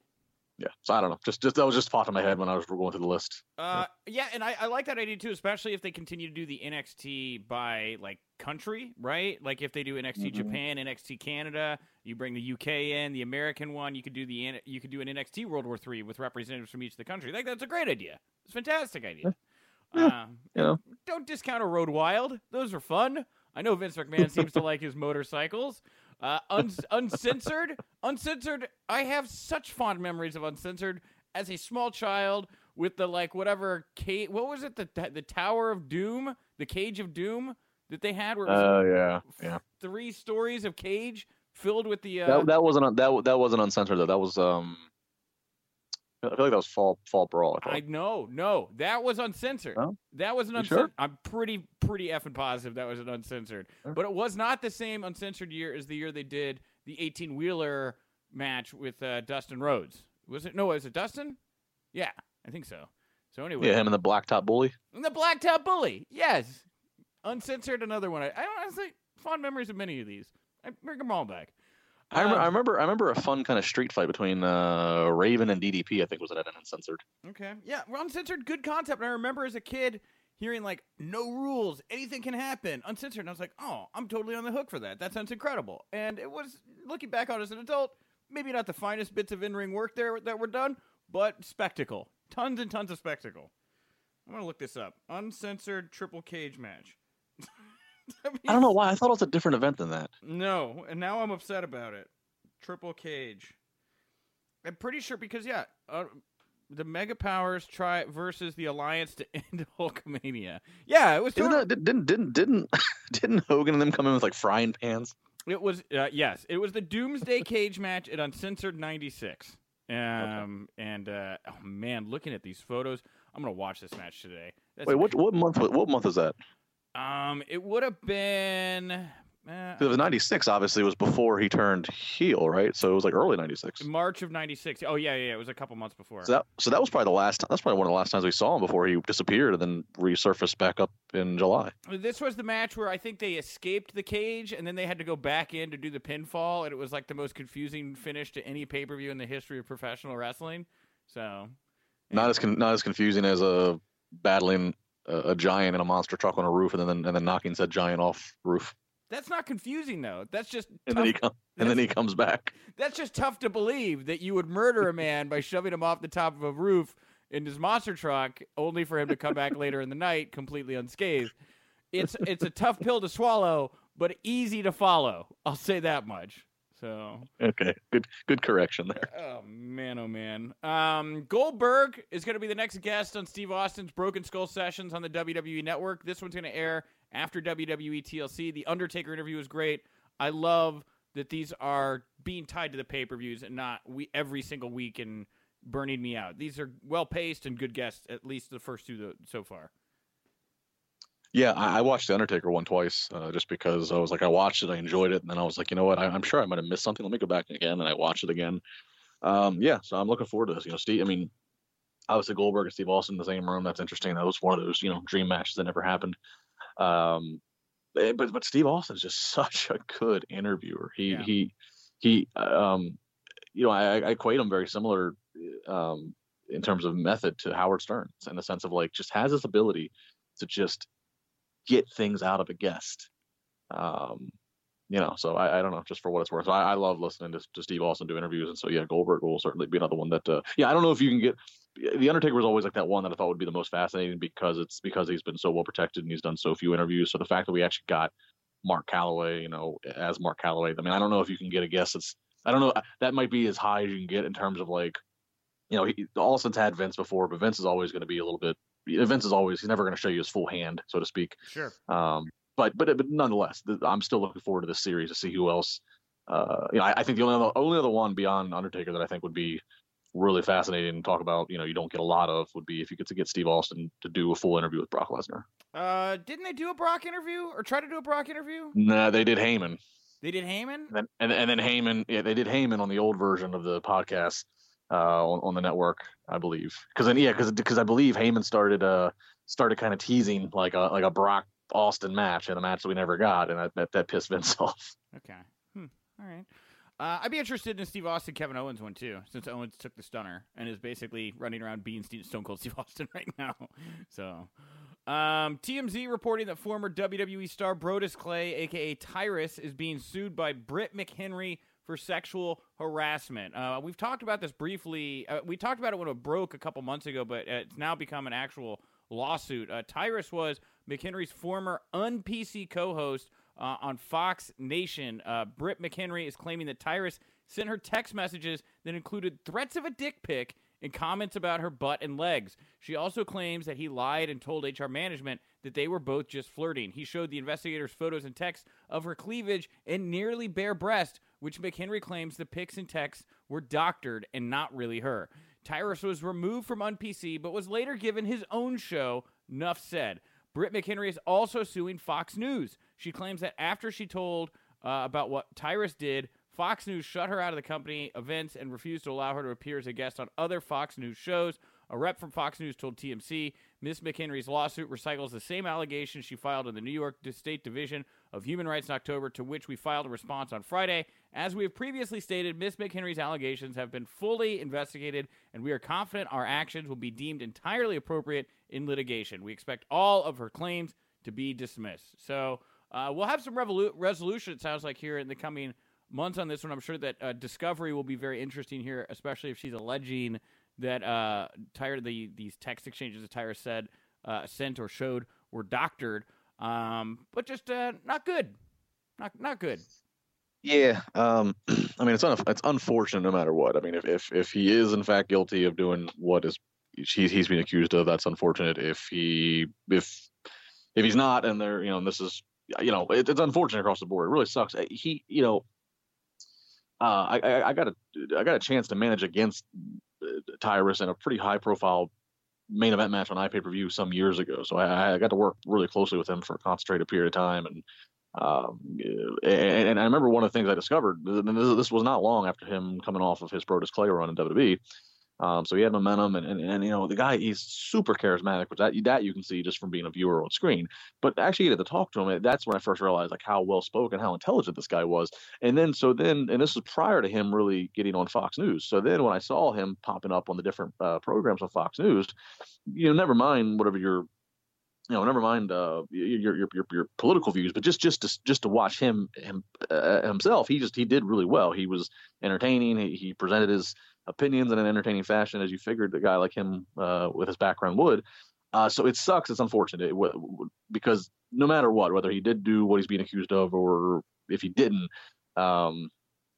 yeah, so I don't know. Just just that was just popped in my head when I was going through the list. Uh, yeah, and I, I like that idea too, especially if they continue to do the NXT by like country, right? Like if they do NXT Mhm. Japan, NXT Canada, you bring the UK in, the American one, you could do the you could do an NXT World War Three with representatives from each of the country. Like that's a great idea. It's a fantastic idea. Yeah. Um, You know, don't discount a Road Wild. Those are fun. I know Vince McMahon seems to like his motorcycles. Uh, un- uncensored, uncensored. I have such fond memories of uncensored as a small child with the like whatever cage. What was it? The the Tower of Doom, the Cage of Doom that they had, where it was uh, yeah, yeah. three stories of cage filled with the. Uh, That that wasn't that that wasn't uncensored though. That was um, I feel like that was fall fall brawl. I I know, no, that was uncensored. No? That was an uncensored. sure? I'm pretty, pretty effing positive that was an uncensored. Sure. But it was not the same uncensored year as the year they did the 18 wheeler match with uh, Dustin Rhodes. Was it? No, was it Dustin? Yeah, I think so. So anyway, Yeah, him and the blacktop bully. and the Blacktop Bully. Yes, uncensored. Another one. I, I honestly fond memories of many of these. I bring them all back. I, rem- Um, I remember. I remember a fun kind of street fight between uh, Raven and DDP. I think was it at an uncensored. Okay. Yeah, uncensored, good concept. And I remember as a kid hearing like no rules, anything can happen, uncensored. And I was like, oh, I'm totally on the hook for that. That sounds incredible. And it was looking back on it as an adult, maybe not the finest bits of in-ring work there that were done, but spectacle, tons and tons of spectacle. I'm gonna look this up. Uncensored triple cage match. I don't know why. I thought it was a different event than that. No, and now I'm upset about it. Triple cage. I'm pretty sure because yeah, uh, the Mega Powers try versus the Alliance to end Hulkamania. Yeah, it was. Isn't that, didn't didn't didn't didn't Hogan and them come in with like frying pans? it was uh, yes, it was the Doomsday Cage match at Uncensored '96. Um and uh, oh man, looking at these photos, I'm gonna watch this match today. That's Wait, what what month? What month is that? Um, it would have been. Uh, 'Cause It was '96. Obviously, it was before he turned heel, right? So it was like early '96. March of '96. Oh yeah, yeah, it was a couple months before. So that so that was probably the last. That's probably one of the last times we saw him before he disappeared and then resurfaced back up in July. This was the match where I think they escaped the cage and then they had to go back in to do the pinfall, and it was like the most confusing finish to any pay per view in the history of professional wrestling. So, Not as con- not as confusing as a battling a, a giant and a monster truck on a roof and then and then knocking said giant off roof. that's not confusing though. That's just And tough, then he com- and then he comes back. that's just tough to believe that you would murder a man by shoving him off the top of a roof in his monster truck, only for him to come back later in the night completely unscathed. It's it's a tough pill to swallow, but easy to follow. I'll say that much. So Okay, good good correction there. Oh man, oh man. Um, Goldberg is going to be the next guest on Steve Austin's Broken Skull Sessions on the WWE Network. This one's going to air after WWE TLC. The Undertaker interview is great. I love that these are being tied to the pay per views and not we every single week and burning me out. These are well paced and good guests. At least the first two so far. Yeah, I, I watched the Undertaker one twice uh, just because I was like I watched it, I enjoyed it, and then I was like, you know what, I, I'm sure I might have missed something. Let me go back again, and I watched it again. Um, yeah, so I'm looking forward to this. You know, Steve. I mean, obviously Goldberg and Steve Austin in the same room. That's interesting. That was one of those you know dream matches that never happened. Um, eh, but but Steve Austin is just such a good interviewer. He Yeah. he he. Um, you know, I, I equate him very similar um, in terms of method to Howard Stern, in the sense of like just has this ability to just get things out of a guest. Um, you know, so I, I don't know, just for what it's worth. I, I love listening to, to Steve Austin do interviews, and so yeah, Goldberg will certainly be another one that. Uh, yeah, I don't know if you can get. The Undertaker was always like that one that I thought would be the most fascinating because it's because he's been so well protected and he's done so few interviews. So the fact that we actually got Mark Calaway, you know, as Mark Calaway, I mean, I don't know if you can get a guest that's. I don't know. That might be as high as you can get in terms of like, you know, he, Austin's had Vince before, but Vince is always going to be a little bit. Vince is always he's never going to show you his full hand, so to speak. Sure. Um, but but but nonetheless, I'm still looking forward to this series to see who else. Uh, you know, I, I think the only other, only other one beyond Undertaker that I think would be really fascinating and talk about, you know, you don't get a lot of would be if you get to get Steve Austin to do a full interview with Brock Lesnar. Uh, didn't they do a Brock interview or try to do a Brock interview? Nah, they did Heyman, They did Heyman. and then and, and then Heyman, yeah, they did Heyman on the old version of the podcast uh, on, on the network, I believe. Because then yeah, because because I believe Heyman started uh started kind of teasing like a like a Brock Austin match and a match that we never got, and that that, that pissed Vince off. Okay. Hmm. All right. Uh, I'd be interested in Steve Austin, Kevin Owens one too, since Owens took the stunner and is basically running around being Steve, Stone Cold Steve Austin right now. So, um, TMZ reporting that former WWE star Brodus Clay, aka Tyrus, is being sued by Britt McHenry for sexual harassment. Uh, we've talked about this briefly. Uh, we talked about it when it broke a couple months ago, but it's now become an actual lawsuit. Uh, Tyrus was McHenry's former un-PC co-host uh, on Fox Nation. Uh, Britt McHenry is claiming that Tyrus sent her text messages that included threats of a dick pic and comments about her butt and legs. She also claims that he lied and told HR management that they were both just flirting. He showed the investigators photos and texts of her cleavage and nearly bare breast, which McHenry claims the pics and texts were doctored and not really her. Tyrus was removed from UnPC, but was later given his own show, Nuff Said. Britt McHenry is also suing Fox News. She claims that after she told uh, about what Tyrus did, Fox News shut her out of the company events and refused to allow her to appear as a guest on other Fox News shows. A rep from Fox News told TMZ Miss McHenry's lawsuit recycles the same allegations she filed in the New York State Division of Human Rights in October, to which we filed a response on Friday. As we have previously stated, Miss McHenry's allegations have been fully investigated, and we are confident our actions will be deemed entirely appropriate in litigation. We expect all of her claims to be dismissed. So uh, we'll have some revolu- resolution, it sounds like, here in the coming months on this one. I'm sure that uh, Discovery will be very interesting here, especially if she's alleging that uh, Tyra, the these text exchanges that Tyra said uh, sent or showed were doctored, um, but just uh, not good, not not good. Yeah, um, I mean it's un- it's unfortunate no matter what. I mean if, if if he is in fact guilty of doing what is he's he's being accused of, that's unfortunate. If he if if he's not, and there you know and this is you know it, it's unfortunate across the board. It really sucks. He you know uh, I, I, I got a I got a chance to manage against uh, Tyrus in a pretty high profile main event match on iPay per view some years ago. So I, I, got to work really closely with him for a concentrated period of time. And, um, and, and I remember one of the things I discovered, this, this was not long after him coming off of his Brodus Clay run in WWE, um, so he had momentum, and, and, and you know the guy he's super charismatic, which that that you can see just from being a viewer on screen. But actually, getting to talk to him, that's when I first realized like how well spoken, how intelligent this guy was. And then so then, and this was prior to him really getting on Fox News. So then when I saw him popping up on the different uh, programs on Fox News, you know, never mind whatever your you know, never mind uh, your, your your your political views, but just just to just to watch him him uh, himself, he just he did really well. He was entertaining. He, he presented his opinions in an entertaining fashion, as you figured a guy like him uh, with his background would. Uh, so it sucks. It's unfortunate it, because no matter what, whether he did do what he's being accused of or if he didn't, um,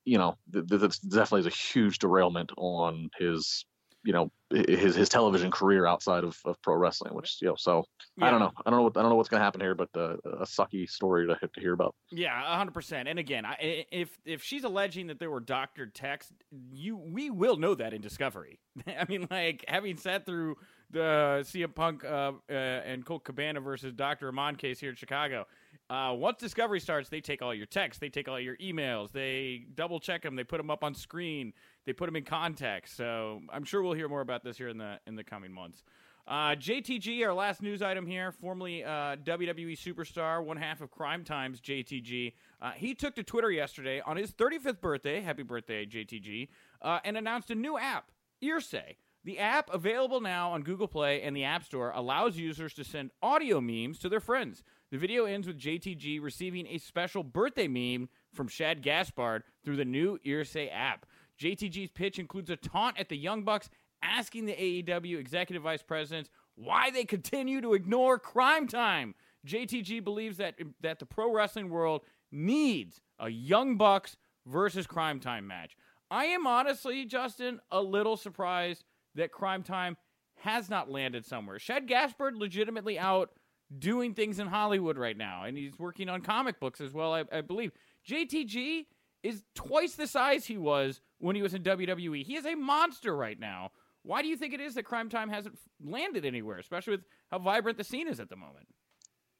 you know, th- th- definitely is a huge derailment on his you know his his television career outside of, of pro wrestling which you know so yeah. i don't know i don't know what i don't know what's going to happen here but uh, a sucky story to, to hear about yeah 100% and again I, if if she's alleging that there were doctored texts you we will know that in discovery i mean like having sat through the CM Punk uh, uh, and Colt Cabana versus Dr. Amann case here in Chicago. Uh, once Discovery starts, they take all your texts, they take all your emails, they double check them, they put them up on screen, they put them in context. So I'm sure we'll hear more about this here in the in the coming months. Uh, JTG, our last news item here, formerly uh, WWE superstar, one half of Cryme Tymes, JTG. Uh, he took to Twitter yesterday on his 35th birthday, happy birthday, JTG, uh, and announced a new app, Earsay. The app, available now on Google Play and the App Store, allows users to send audio memes to their friends. The video ends with JTG receiving a special birthday meme from Shad Gaspard through the new Earsay app. JTG's pitch includes a taunt at the Young Bucks asking the AEW executive vice presidents why they continue to ignore Cryme Tyme. JTG believes that that the pro wrestling world needs a Young Bucks versus Cryme Tyme match. I am honestly, Justin, a little surprised that Cryme Tyme has not landed somewhere. Shad Gaspard legitimately out doing things in Hollywood right now, and he's working on comic books as well, I, I believe. JTG is twice the size he was when he was in WWE. He is a monster right now. Why do you think it is that Cryme Tyme hasn't landed anywhere, especially with how vibrant the scene is at the moment?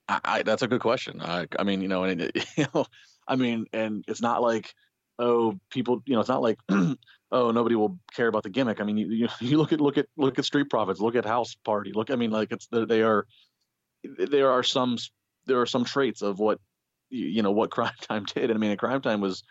I, I, that's a good question. I, I mean, you know, and it, you know, I mean, and it's not like, oh, people, you know, it's not like, oh, nobody will care about the gimmick. I mean, you, you, you look at look at look at Street Profits, look at House Party, look. I mean, like it's they are there are some there are some traits of what you know what Cryme Tyme did. I mean, Cryme Tyme was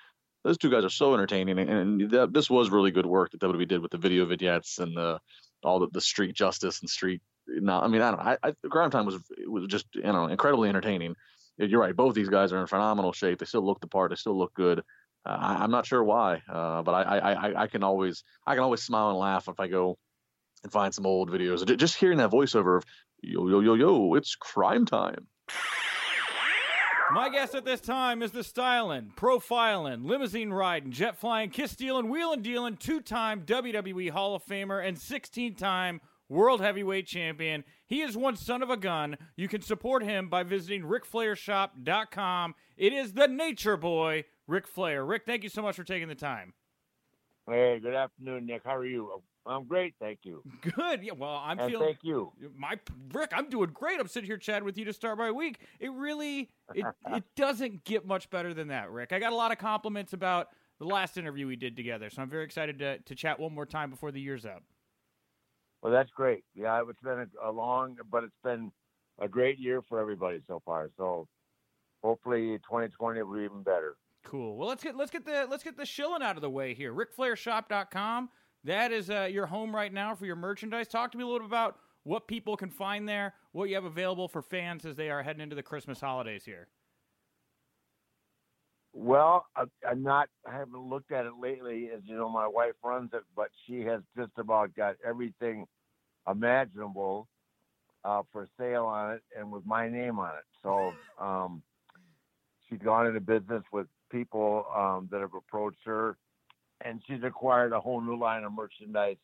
those two guys are so entertaining, and, and that, this was really good work that WWE did with the video vignettes and the all the, the street justice and street. Now, I mean, I don't. I, I Cryme Tyme was was just you know incredibly entertaining. You're right. Both these guys are in phenomenal shape. They still look the part. They still look good. Uh, I, am not sure why, uh, but I, I, I can always I can always smile and laugh if I go and find some old videos. Just hearing that voiceover of yo yo yo yo, it's crime time. My guest at this time is the styling, profiling, limousine riding, jet flying, kiss stealing, wheeling dealing, two time WWE Hall of Famer and 16 time World Heavyweight Champion. He is one son of a gun. You can support him by visiting RicFlairShop.com. It is the Nature Boy, Ric Flair. Ric, thank you so much for taking the time. Hey, good afternoon, Nick. How are you? I'm great, thank you. Good. Yeah. Well, I'm and feeling. thank you. My Ric, I'm doing great. I'm sitting here chatting with you to start my week. It really, it it doesn't get much better than that, Ric. I got a lot of compliments about the last interview we did together, so I'm very excited to to chat one more time before the year's up. Well, that's great. Yeah, it's been a, a long, but it's been a great year for everybody so far. So hopefully 2020 will be even better. Cool. Well, let's get let's get the let's get the shilling out of the way here. RicFlairShop.com. That is uh, your home right now for your merchandise. Talk to me a little bit about what people can find there, what you have available for fans as they are heading into the Christmas holidays here. Well, I, I'm not. I haven't looked at it lately. As you know, my wife runs it, but she has just about got everything imaginable uh, for sale on it, and with my name on it. So um, she's gone into business with people um, that have approached her, and she's acquired a whole new line of merchandise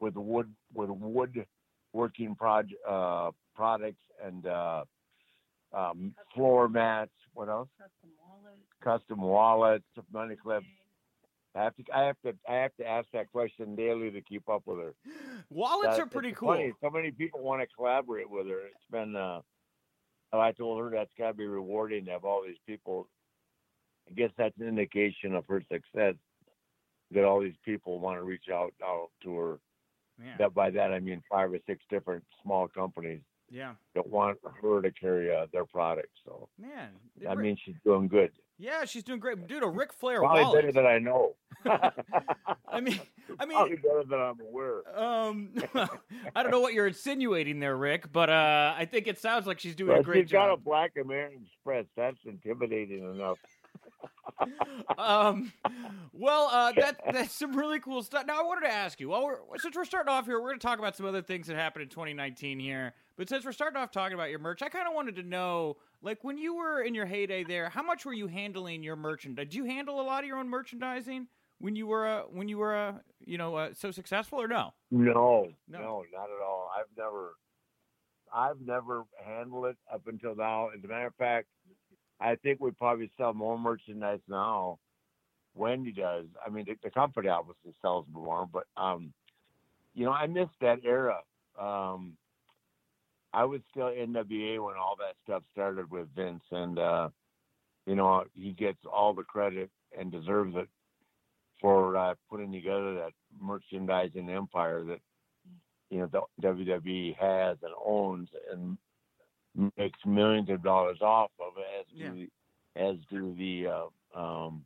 with wood with wood working proj- uh, products and uh, um, floor mats. What else? Custom wallets, money clips. I have to, I have to, I have to ask that question daily to keep up with her. Wallets That- are pretty cool. funny. So many people want to collaborate with her. It's been. Uh, I told her that's got to be rewarding to have all these people. I guess that's an indication of her success. That all these people want to reach out out to her. Yeah. That by that I mean five or six different small companies Yeah. that want her to carry uh, their products. So Man. that means she's doing good. Yeah, she's doing great. Dude, a Ric Flair Probably wallet. better than I know. I mean, I mean, Probably better than I'm aware. um, I don't know what you're insinuating there, Ric, but uh, I think it sounds like she's doing a great she's got a job. Black American Express. That's intimidating enough. Um, well, uh, that that's some really cool stuff. Now, I wanted to ask you. Well, we're, since we're starting off here, we're going to talk about some other things that happened in 2019 here. But since we're starting off talking about your merch, I kind of wanted to know, like, when you were in your heyday there, how much were you handling your merchandise? Did you handle a lot of your own merchandising when you were, uh, when you were, uh, you know, uh, so successful, or no? No, No. no, not at all. I've never, I've never handled it up until now. As a matter of fact, I think we probably sell more merchandise now. Wendy does. I mean, the, the company obviously sells more, but um, you know, I missed that era. Um, I was still NWA when all that stuff started with Vince, and uh, you know, he gets all the credit and deserves it for uh, putting together that merchandising empire that you know the WWE has and owns and makes millions of dollars off of it, as Yeah. do as do the uh, um,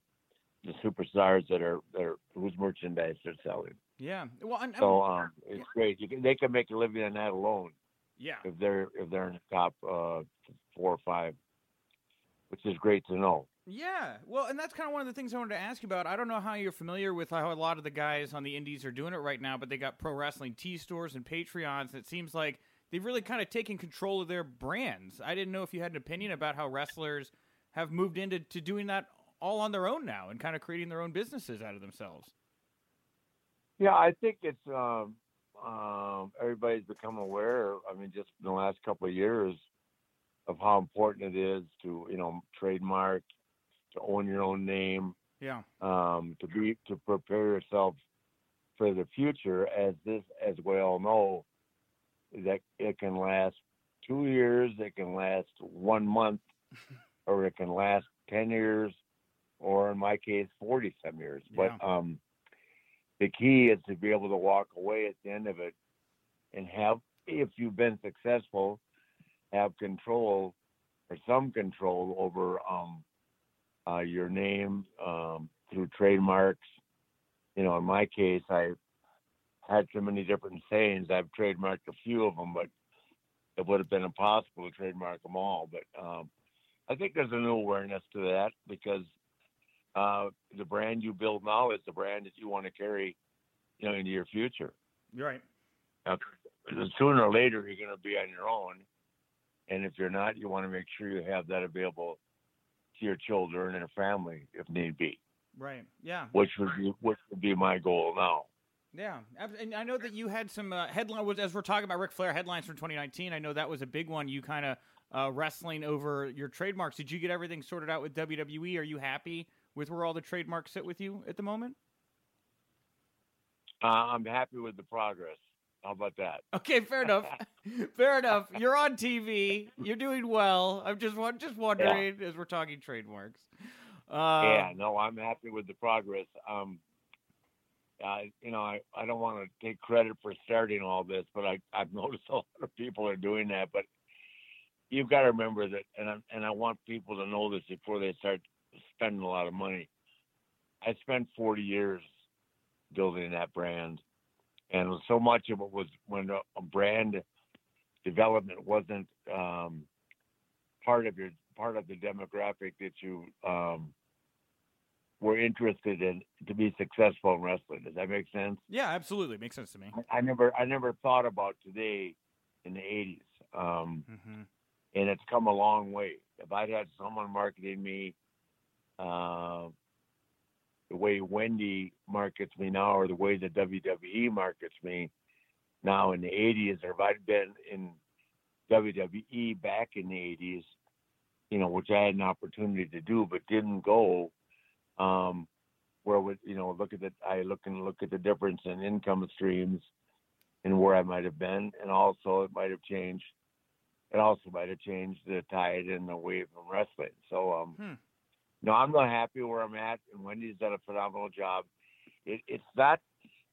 the superstars that are that are whose merchandise they're selling. Yeah. Well, and, So um, it's great. You can, they can make a living on that alone yeah. if they're if they're in the top uh, four or five, which is great to know. Yeah, well, and that's kind of one of the things I wanted to ask you about. I don't know how you're familiar with how a lot of the guys on the indies are doing it right now, but they got pro wrestling T stores and Patreons. And it seems like they've really kind of taken control of their brands. I didn't know if you had an opinion about how wrestlers have moved into to doing that all on their own now and kind of creating their own businesses out of themselves. Yeah, I think it's um, um, everybody's become aware. I mean, just in the last couple of years, of how important it is to you know trademark, to own your own name, Yeah, um, to be to prepare yourself for the future. As this, as we all know, that it can last two years, it can last one month, or it can last ten years, or in my case, forty some years. But um, the key is to be able to walk away at the end of it and have, if you've been successful, have control or some control over um, uh, your name um, through trademarks. You know, in my case, I had so many different sayings. I've trademarked a few of them, but it would have been impossible to trademark them all. But um, I think there's a new awareness to that because uh, the brand you build now is the brand that you want to carry, you know, into your future. you're right. Now, sooner or later, you're going to be on your own, and if you're not, you want to make sure you have that available to your children and your family if need be, Right. Yeah. which would be which would be my goal now. Yeah, and I know that you had some uh, headline as we're talking about Ric Flair headlines from 2019. I know that was a big one. You kind of uh, wrestling over your trademarks. Did you get everything sorted out with WWE? Are you happy with where all the trademarks sit with you at the moment? Uh, I'm happy with the progress. How about that? Okay, fair enough. fair enough. You're on TV. You're doing well. I'm just just wondering as we're talking trademarks. Uh, yeah, no, I'm happy with the progress. Um, I, you know, I, I don't want to take credit for starting all this, but I, I've noticed a lot of people are doing that. But you've got to remember that, and I, and I want people to know this before they start spending a lot of money. I spent 40 years building that brand, and so much of it was when a, a brand development wasn't um, part of your part of the demographic that you um, were interested in to be successful in wrestling. Does that make sense? Yeah, absolutely. Makes sense to me. I, I never I never thought about today in the 80s. Um, hmm and it's come a long way. If I'd had someone marketing me uh, the way Wendy markets me now, or the way the WWE markets me now in the 80s, or if I'd been in WWE back in the 80s, you know, which I had an opportunity to do but didn't go, um, where would you know look at the I look and look at the difference in income streams and where I might have been, and also it might have changed it also might have changed the tide and the wave from wrestling. So, um, Hmm. no, I'm not happy where I'm at, and Wendy's done a phenomenal job. It, it's not,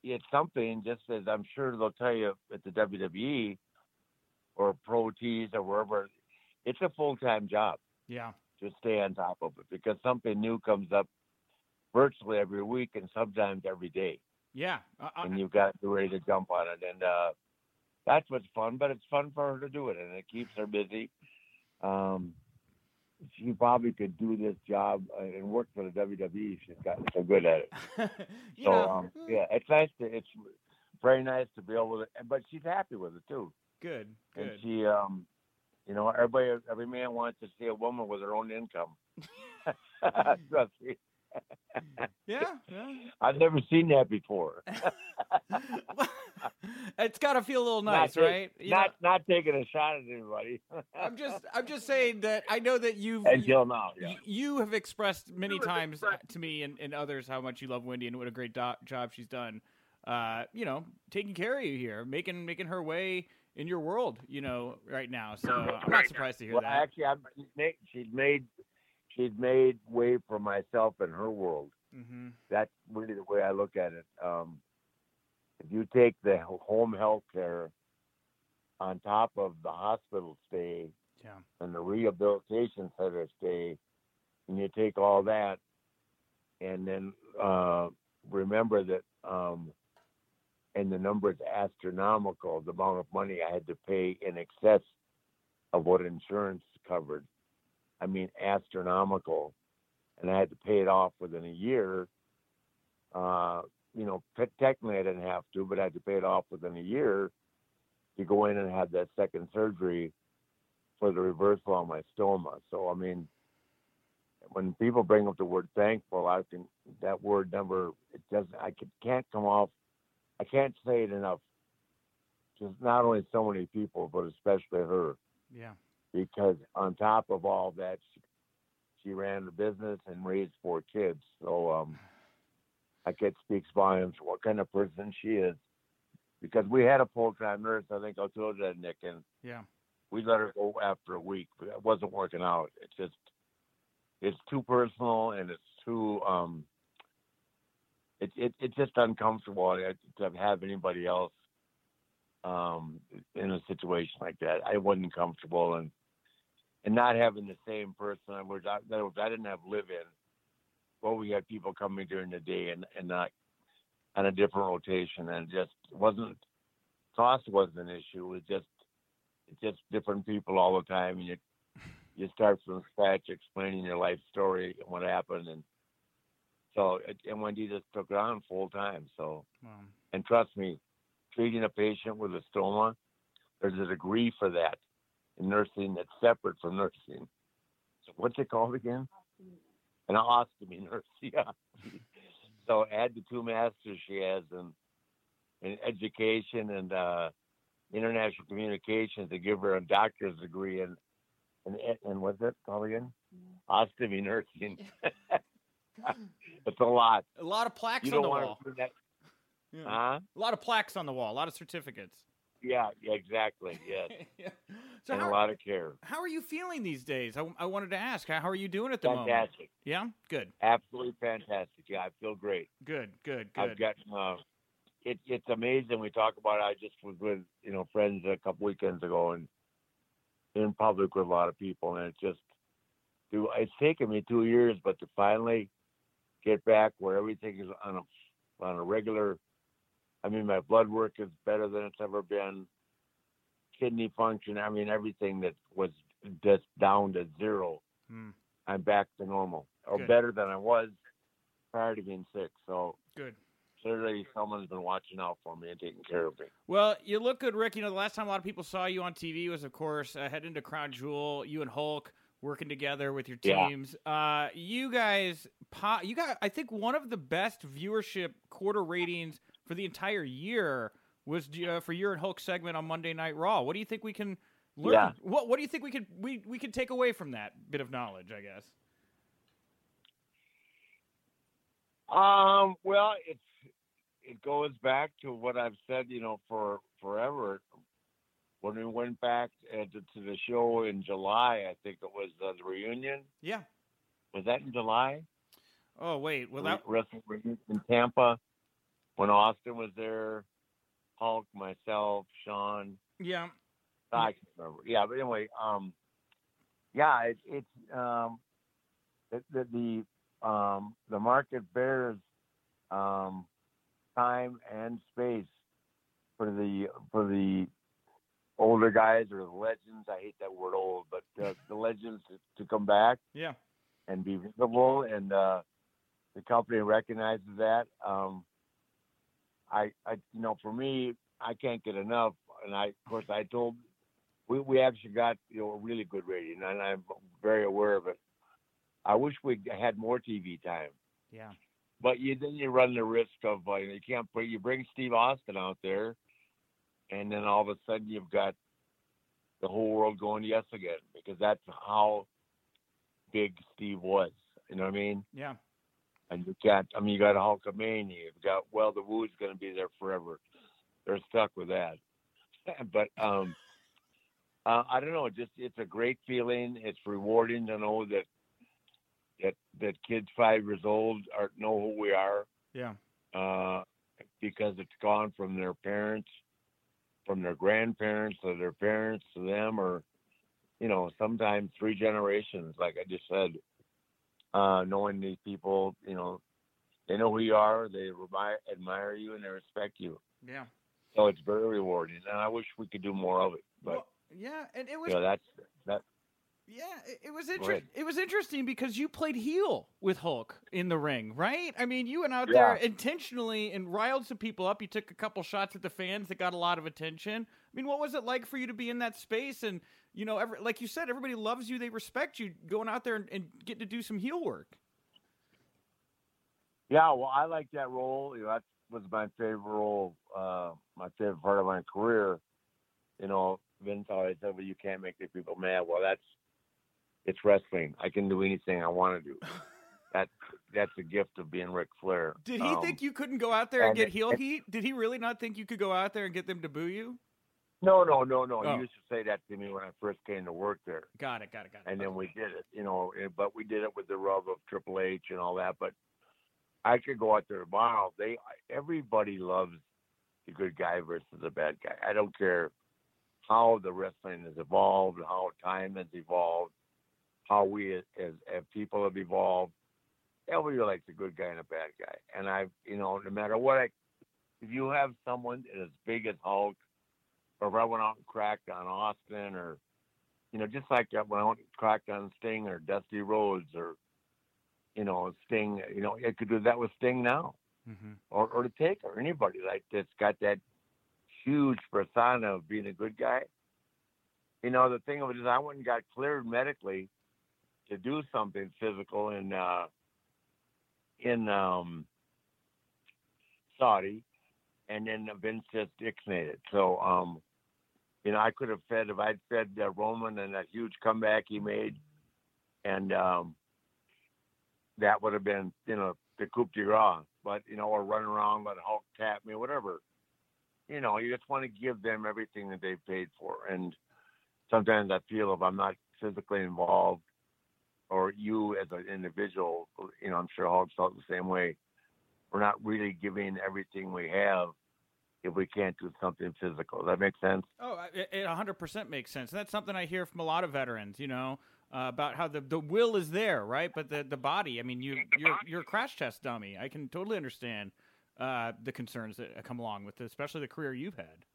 it's something just as I'm sure they'll tell you at the WWE or Pro Tees or wherever. It's a full time job Yeah. to stay on top of it because something new comes up virtually every week and sometimes every day, Yeah. Uh, and you've got to be ready to jump on it. And uh, that's what's fun, but it's fun for her to do it, and it keeps her busy. Um, she probably could do this job uh, and work for the WWE. She's gotten so good at it. So know, um, yeah, it's nice to it's very nice to be able to, but she's happy with it too. good. And she, um, you know, everybody, every man wants to see a woman with her own income. Trust me. Yeah. Yeah. I've never seen that before. it's got to feel a little Not nice, take- right? You know, not not taking a shot at anybody. I'm just I'm just saying that I know that you've until now. Yeah. y- you have expressed many times to me and, and others how much you love Wendy and what a great do- job she's done. Uh, you know, taking care of you here, making making her way in your world. You know, right now. So I'm not surprised to hear Well, that. actually, I'm, she's made she's made way for myself in her world. hmm That's really the way I look at it. Um, if you take the home health care on top of the hospital stay Yeah. and the rehabilitation center stay, and you take all that, and then uh, remember that, um, and the number is astronomical. The amount of money I had to pay in excess of what insurance covered. I mean, astronomical, and I had to pay it off within a year. Uh, you know, te- technically I didn't have to, but I had to pay it off within a year to go in and have that second surgery for the reversal on my stoma. So I mean, when people bring up the word thankful, I can that word never it doesn't I can, can't come off. I can't say it enough. Just not only so many people, but especially her, Yeah. Because on top of all that, she, she ran the business and raised four kids. So um, I guess speaks volumes what kind of person she is. Because we had a full time nurse, I think I told you that, Nick, and Yeah. we let her go after a week, but it wasn't working out. It's just it's too personal and it's too um it, it it's just uncomfortable to have anybody else um in a situation like that. I wasn't comfortable and and not having the same person I was I, that was I didn't have live in. but we had people coming during the day and and not on a different rotation and just wasn't cost wasn't an issue. It was just it's just different people all the time and you you start from scratch explaining your life story and what happened and so and Wendy just took it on full time. So Well, and trust me, treating a patient with a stoma, there's a degree for that in nursing that's separate from nursing. So what's it called again? An ostomy nurse, yeah. so add the two masters she has in, in education and uh, international communications to give her a doctor's degree in and and what's it called again? Ostomy nursing. it's a lot. a lot of plaques You on don't the want wall. to that. Yeah. Huh? A lot of plaques on the wall, a lot of certificates. Yeah, yeah, exactly. Yes. Yeah. So and how, a lot of care. how are you feeling these days? I, I wanted to ask, how, are you doing at the moment? Fantastic. Yeah, good, Absolutely fantastic. Yeah, I feel great. good, good, good. I've gotten uh it, it's amazing we talk about it. I just was with, you know, friends a couple weekends ago and in public with a lot of people and it just do it's taken me two years but to finally get back where everything is on a on a regular I mean my blood work is better than it's ever been. Kidney function, I mean everything that was just down to zero. Hmm. I'm back to normal. Or Good. better than I was prior to being sick. So Good. clearly someone's been watching out for me and taking care of me. Well, you look good, Rick. You know, the last time a lot of people saw you on TV was, of course, uh, heading to Crown Jewel. You and Hulk working together with your Yeah. teams. Uh, you guys, you got, I think, one of the best viewership quarter ratings for the entire year was uh, for your and Hulk segment on Monday Night Raw. What do you think we can learn? Yeah. What What do you think we could we we could take away from that bit of knowledge? I guess. Um, well, it's it goes back to what I've said, you know, for forever. When we went back to, to the show in July, I think it was uh, the reunion. Yeah. Was that in July? Oh wait, well Re- that wrestling reunion in Tampa when Austin was there. Hulk, myself, Shawn, yeah I can't remember. Yeah, but anyway, um, yeah, it, it's um, the the, the um, the market bears um, time and space for the for the older guys or the legends. I hate that word old, but uh, the legends to, to come back yeah and be visible, and uh, the company recognizes that. Um, I, I, you know, for me, I can't get enough, and I, of course, I told we we actually got you know a really good rating, and I'm very aware of it. I wish we had more TV time, yeah but you then you run the risk of uh, you can't put you bring Steve Austin out there, and then all of a sudden you've got the whole world going yes again because that's how big Steve was. You know what I mean? yeah And you got, I mean, you got Hulkamania. You've got, well, the Woo's going to be there forever. They're stuck with that. but um, uh, I don't know. Just it's a great feeling. It's rewarding to know that that that kids five years old are know who we are yeah uh, because it's gone from their parents, from their grandparents to their parents to them, or you know, sometimes three generations. Like I just said, uh, knowing these people, you know, they know who you are, they admire, admire you, and they respect you. yeah. So it's very rewarding, and I wish we could do more of it. But Well, yeah, and it was you know, that's that. Yeah, it, it was interesting. It was interesting because you played heel with Hulk in the ring, right? I mean, you went out Yeah. there intentionally and riled some people up. You took a couple shots at the fans that got a lot of attention. I mean, what was it like for you to be in that space? And you know, every, like you said, everybody loves you. They respect you. Going out there and, and getting to do some heel work. Yeah, well, I like that role. You know, that was my favorite role, uh, my favorite part of my career. You know, Vince always said, "Well, you can't make the people mad." Well, that's it's wrestling. I can do anything I want to do. That that's a gift of being Ric Flair. Did he Um, think you couldn't go out there and and get heel it- heat? Did he really not think you could go out there and get them to boo you? No, no, no, no. Oh. He used to say that to me when I first came to work there, Got it. Got it. Got it. and then we did it. You know, eh, but we did it with the rub of Triple H and all that. But I could go out there tomorrow. They everybody loves the good guy versus the bad guy. I don't care how the wrestling has evolved, how time has evolved, how we as as, as people have evolved. Everybody likes a good guy and a bad guy. And I, you know, no matter what I, if you have someone as big as Hulk, or if I went out and cracked on Austin, or you know, just like when I went and cracked on Sting or Dusty Rhodes, or you know, Sting, you know, I could do that with Sting now Mm-hmm. or, or to take or anybody like that's got that huge persona of being a good guy. You know, the thing of it is I went and got cleared medically to do something physical in uh in um Saudi and then Vince just it. So um you know, I could have fed if I'd fed uh, Roman and that huge comeback he made and um that would have been, you know, the coup de grace, but you know, or run around, let Hulk tap me, whatever. You know, you just want to give them everything that they've paid for, and sometimes I feel if I'm not physically involved, or you as an individual, you know, I'm sure Hulk felt the same way. We're not really giving everything we have if we can't do something physical. Does that make sense? Oh, it, it 100% makes sense. And that's something I hear from a lot of veterans, you know, uh, about how the, the will is there, right? But the, the body, I mean, you, you're, you're a crash test dummy. I can totally understand uh, the concerns that come along with it, especially the career you've had.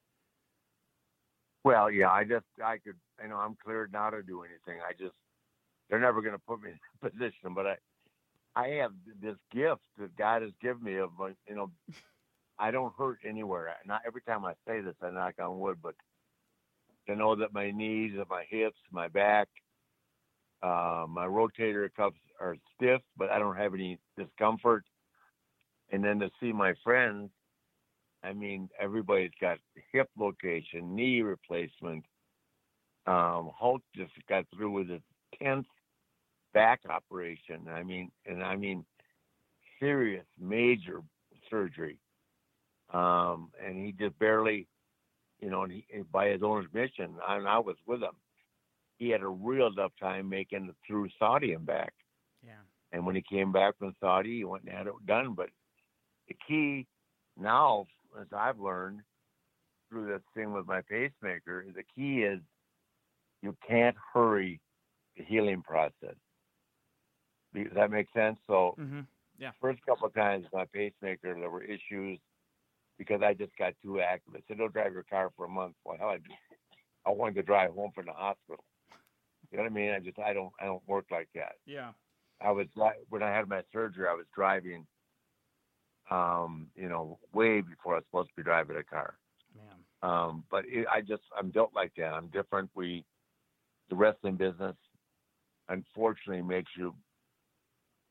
Well, yeah, I just, I could, you know, I'm cleared now to do anything. I just, they're never going to put me in a position, but I, I have this gift that God has given me of, you know, I don't hurt anywhere. Not every time I say this, I knock on wood, but to know that my knees and my hips, my back, uh, my rotator cuffs are stiff, but I don't have any discomfort. And then to see my friends, I mean, everybody's got hip location, knee replacement. Um, Hulk just got through with his tenth back operation. I mean, and I mean, serious, major surgery. Um, and he just barely, you know, and he, by his own admission, and I was with him, he had a real tough time making it through Saudi and back. Yeah. And when he came back from Saudi, he went and had it done. But the key now, as I've learned through this thing with my pacemaker, the key is you can't hurry the healing process. Does that make sense? So, mm-hmm. yeah. First couple of times my pacemaker, there were issues because I just got too active. I said, "Don't drive your car for a month." Well, hell, I, I wanted to drive home from the hospital. You know what I mean? I just I don't I don't work like that. Yeah. I was like when I had my surgery, I was driving. Um, you know, way before I was supposed to be driving a car. Man. Um, but it, I just I'm built like that. I'm different. We, the wrestling business, unfortunately, makes you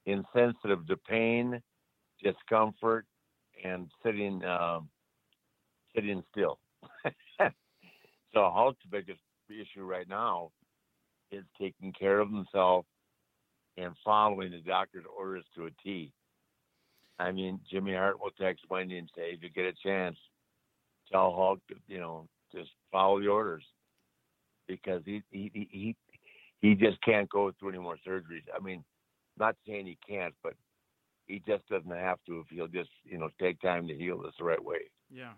insensitive to pain, discomfort, and sitting um, sitting still. so Hulk's biggest issue right now is taking care of himself and following the doctor's orders to a T. I mean, Jimmy Hart will text Wendy and say, if you get a chance, tell Hulk, you know, just follow the orders because he he he he just can't go through any more surgeries. I mean, not saying he can't, but he just doesn't have to if he'll just you know take time to heal this the right way. Yeah.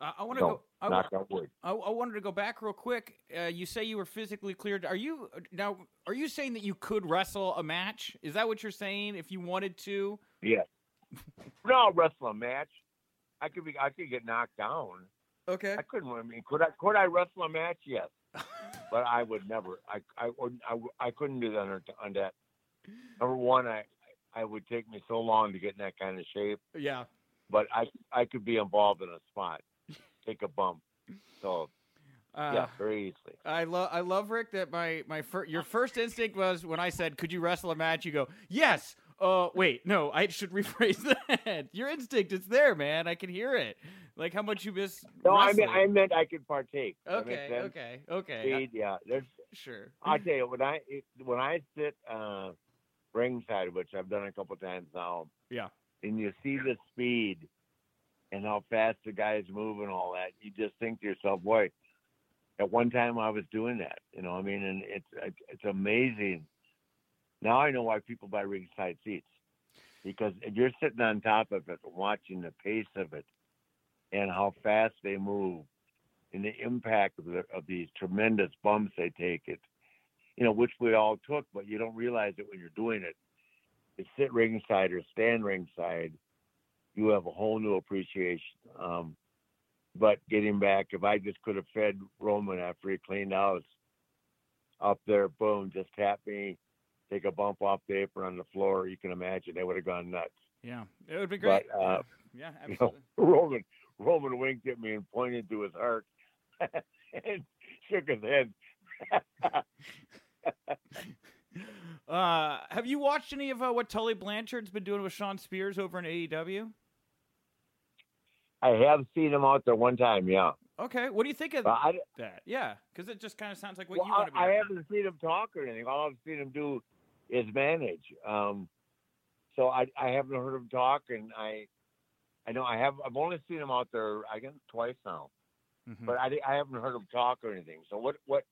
Uh, I want to go. I, knock on wood. I, I wanted to go back real quick. Uh, you say you were physically cleared. Are you now? Are you saying that you could wrestle a match? Is that what you're saying? If you wanted to? Yes. no, I'll wrestle a match. I could be. I could get knocked down. Okay. I couldn't. I mean, could I? Could I wrestle a match? Yes. but I would never. I. I. I, I couldn't do that on that. Number one, I. I would take me so long to get in that kind of shape. Yeah. But I I could be involved in a spot, take a bump. So uh, yeah, very easily. I love I love Ric that my my fir- your first instinct was when I said, "Could you wrestle a match?" You go, "Yes." Uh, wait, no, I should rephrase that. Your instinct is there, man. I can hear it. Like how much you miss. No, wrestling. I mean I meant I could partake. Okay, okay, okay. Speed, yeah, there's sure. I'll tell you when I when I sit uh, ringside, which I've done a couple times now. Yeah. And you see the speed and how fast the guys move and all that, you just think to yourself, boy. At one time, I was doing that. You know, I mean, and it's it's amazing. Now I know why people buy ringside seats because if you're sitting on top of it, watching the pace of it, and how fast they move, and the impact of, the, of these tremendous bumps they take, it you know, which we all took, but you don't realize it when you're doing it. To sit ringside or stand ringside, you have a whole new appreciation. Um, but getting back, if I just could have fed Roman after he cleaned out up there, boom, just tap me, take a bump off the apron on the floor, you can imagine they would have gone nuts. Yeah, it would be great. But, uh, yeah, absolutely. You know, Roman Roman winked at me and pointed to his heart and shook his head. uh, have you watched any of uh, what Tully Blanchard's been doing with Shawn Spears over in AEW? I have seen him out there one time, yeah. Okay, what do you think of I, that? Yeah, because it just kind of sounds like what well, you want to be. I, haven't seen him talk or anything. All I've seen him do is manage. Um, so I I haven't heard him talk, and I I know I have I've only seen him out there I guess twice now, Mhm. but I I haven't heard him talk or anything. So what what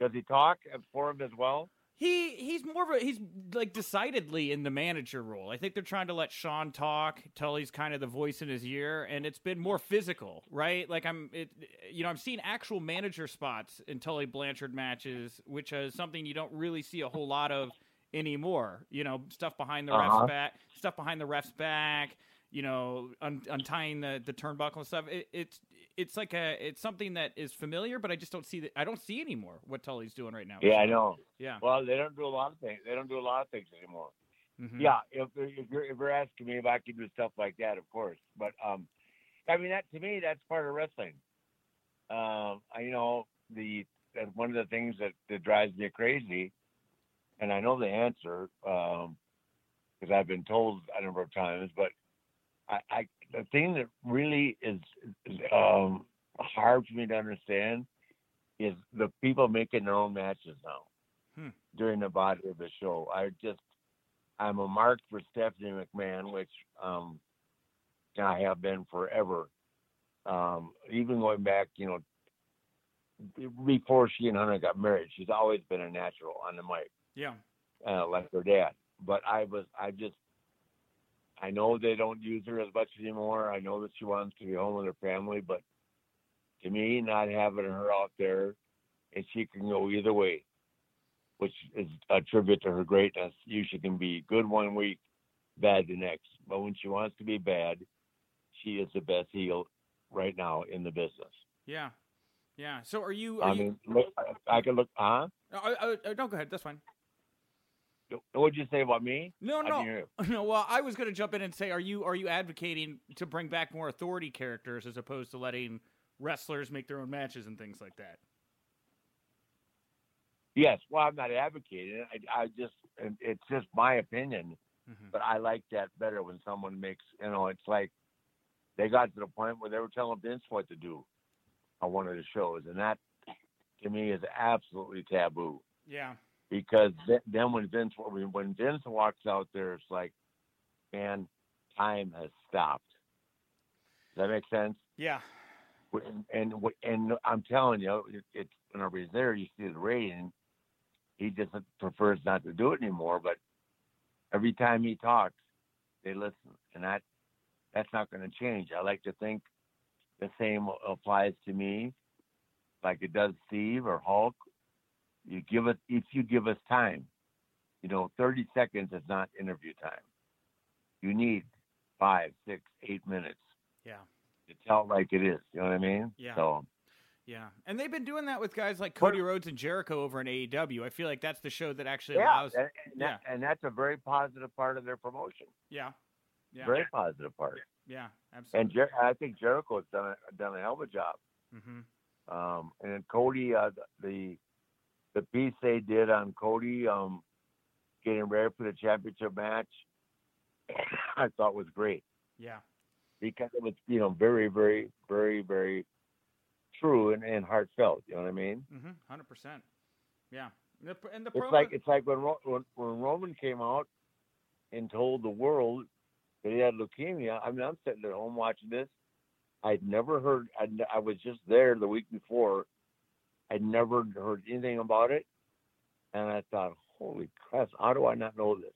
does he talk for him as well? He he's more of a he's like decidedly in the manager role. I think they're trying to let Shawn talk, Tully's kind of the voice in his ear, and it's been more physical, right? Like I'm it you know, I'm seeing actual manager spots in Tully Blanchard matches, which is something you don't really see a whole lot of anymore. You know, stuff behind the Uh-huh. ref's back stuff behind the ref's back, you know, un- untying the, the turnbuckle and stuff. It, it's it's like a it's something that is familiar, but I just don't see that I don't see anymore what Tully's doing right now. Yeah, I know. Yeah. Well, they don't do a lot of things. They don't do a lot of things anymore. Mhm. Yeah, if if you're if you're asking me if I can do stuff like that, of course. But um, I mean that to me that's part of wrestling. Um, I you know the that's one of the things that that drives me crazy, and I know the answer um because I've been told a number of times. But I, I the thing that really is, um hard for me to understand is the people making their own matches now Hmm. during the body of the show. I just I'm a mark for Stephanie McMahon, which um, I have been forever. Um, even going back, you know, before she and Hunter got married, she's always been a natural on the mic, Yeah. uh, like her dad. But I was, I just, I know they don't use her as much anymore. I know that she wants to be home with her family, but to me, not having her out there, and she can go either way which is a tribute to her greatness. Usually can be good one week, bad the next. But when she wants to be bad, she is the best heel right now in the business. Yeah. Yeah. So are you? Are I you mean, look, I can look. Huh? uh, uh, uh, no, go ahead. That's fine. What'd you say about me? No, no, didn't hear you. no. Well, I was going to jump in and say, are you are you advocating to bring back more authority characters as opposed to letting wrestlers make their own matches and things like that? Yes. Well, I'm not advocating it. I, I just, it's just my opinion. Mhm. But I like that better when someone makes, you know, it's like they got to the point where they were telling Vince what to do on one of the shows, and that to me is absolutely taboo. Yeah. Because th- then when Vince when when Vince walks out there, it's like, man, time has stopped. Does that make sense? Yeah. And and, and I'm telling you, it, it's whenever he's there, you see the rating. He just prefers not to do it anymore. But every time he talks, they listen, and that that's not going to change. I like to think the same applies to me, like it does Steve or Hulk you give us if you give us time you know 30 seconds is not interview time you need five six eight minutes Yeah. to tell like it is you know what i mean Yeah. so Yeah. And they've been doing that with guys like Cody Rhodes and Jericho over in AEW. I feel like that's the show that actually yeah allows. and, and, that, and that's a very positive part of their promotion Yeah. Yeah. very positive part Yeah. Absolutely. and Jer- i think jericho's done a, done a hell of a job Mm-hmm. um and then cody uh the the piece they did on cody um getting ready for the championship match i thought was great Yeah. because it was, you know, very, very, very, very true and, and heartfelt. You know what I mean? Mm-hmm. Hundred percent. Yeah. And the, and the It's promo- like it's like when, Ro- when when Roman came out and told the world that he had leukemia. I mean, I'm sitting at home watching this. I'd never heard. I'd, I was just there the week before. I'd never heard anything about it, and I thought, "Holy crap! How do I not know this?"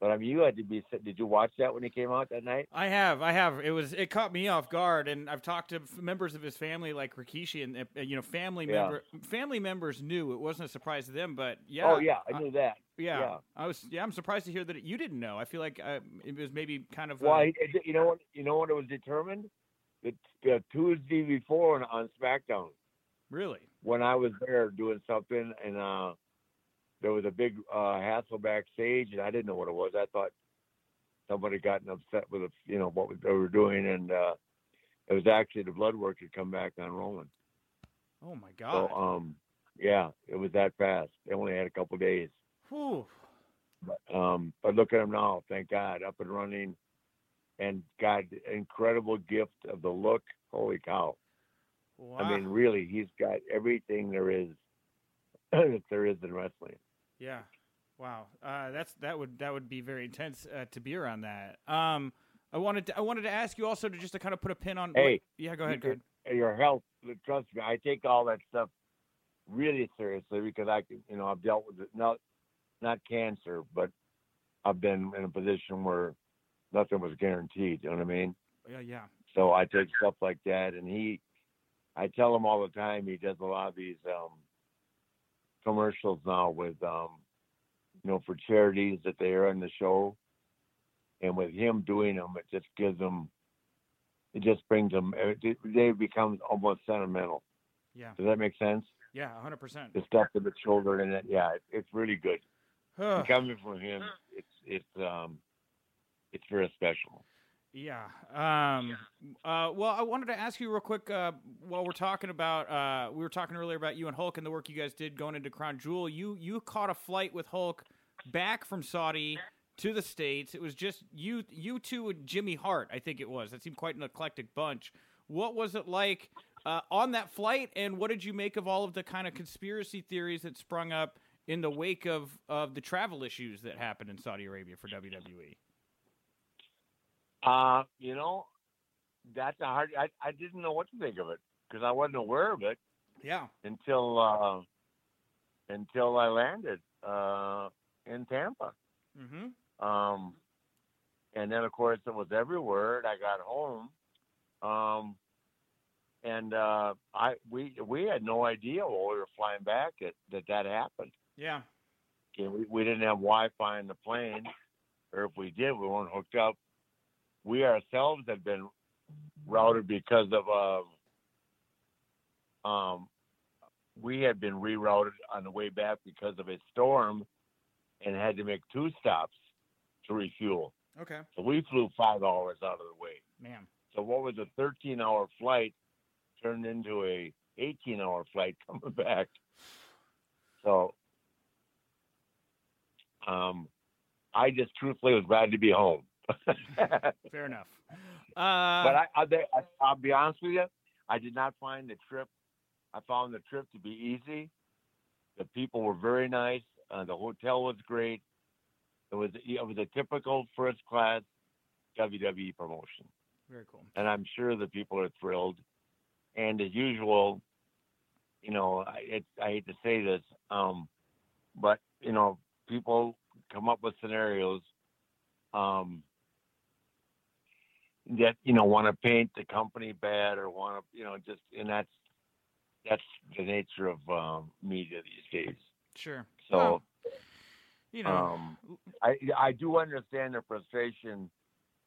But I mean, you had to be. Did you watch that when he came out that night? I have, I have. It was, it caught me off guard, and I've talked to members of his family, like Rikishi, and uh, you know, family Yeah. member, family members knew it wasn't a surprise to them, but yeah, oh yeah, I knew that. yeah, yeah. I was, yeah, I'm surprised to hear that you didn't know. I feel like uh, it was maybe kind of, uh, Well, he- you know what? You know what it was determined? The, the Tuesday before on, on SmackDown, really, when I was there doing something, and uh, there was a big uh, hassle backstage, and I didn't know what it was. I thought somebody gotten upset with, you know, what they were doing, and uh, it was actually the blood work had come back on Roman. oh my god, So, um, yeah, it was that fast. They only had a couple days. Whew. But, um, but look at him now, thank God, up and running, and God, incredible gift of the look. Holy cow! Wow. I mean, really, he's got everything there is that there is in wrestling. yeah, Wow, uh, that's that would that would be very intense uh, to be around that. Um, I wanted to, I wanted to ask you also to just to kind of put a pin on. Hey, what, yeah, go ahead. Go your, ahead. your health. Trust me, I take all that stuff really seriously because I can, you know, I've dealt with it, not not cancer, but I've been in a position where nothing was guaranteed. You know what I mean? Yeah, yeah. So I took stuff like that, and he, I tell him all the time. He does a lot of these um, commercials now with, um, you know, for charities that they are on the show, and with him doing them, it just gives them, it just brings them. It, they become almost sentimental. Yeah, Does that make sense? yeah, hundred percent. The stuff with the children and it, yeah, it, it's really good. Coming from him, it's it's um, it's very special. Yeah. Um, uh, well, I wanted to ask you real quick uh, while we're talking about uh, we were talking earlier about you and Hulk and the work you guys did going into Crown Jewel. You you caught a flight with Hulk back from Saudi to the states. It was just you you two and Jimmy Hart, I think it was. That seemed quite an eclectic bunch. What was it like uh, on that flight, and what did you make of all of the kind of conspiracy theories that sprung up in the wake of of the travel issues that happened in Saudi Arabia for? WWE? Uh, you know, that's a hard. I I didn't know what to think of it because I wasn't aware of it Yeah. until uh, until I landed uh, in Tampa. Mm-hmm. Um, and then of course it was everywhere. And I got home, um, and uh, I we we had no idea while we were flying back that that, that happened. Yeah. Okay, we, we didn't have Wi-Fi in the plane, or if we did, we weren't hooked up. We ourselves had been routed because of uh, um, we had been rerouted on the way back because of a storm, and had to make two stops to refuel. Okay. So we flew five hours out of the way. Man. So what was a 13-hour flight turned into a 18-hour flight coming back. So um, I just truthfully was glad to be home. Fair enough. Uh, but I, I, I, I'll be honest with you, I did not find the trip. I found the trip to be easy. The people were very nice. Uh, the hotel was great. It was it was a typical first class WWE promotion, very cool. and I'm sure the people are thrilled. And as usual, you know, I, I hate to say this, um, but you know, people come up with scenarios um, that you know want to paint the company bad or want to you know just and that's that's the nature of um, media these days. Sure. So, Well, you know, um, I I do understand the frustration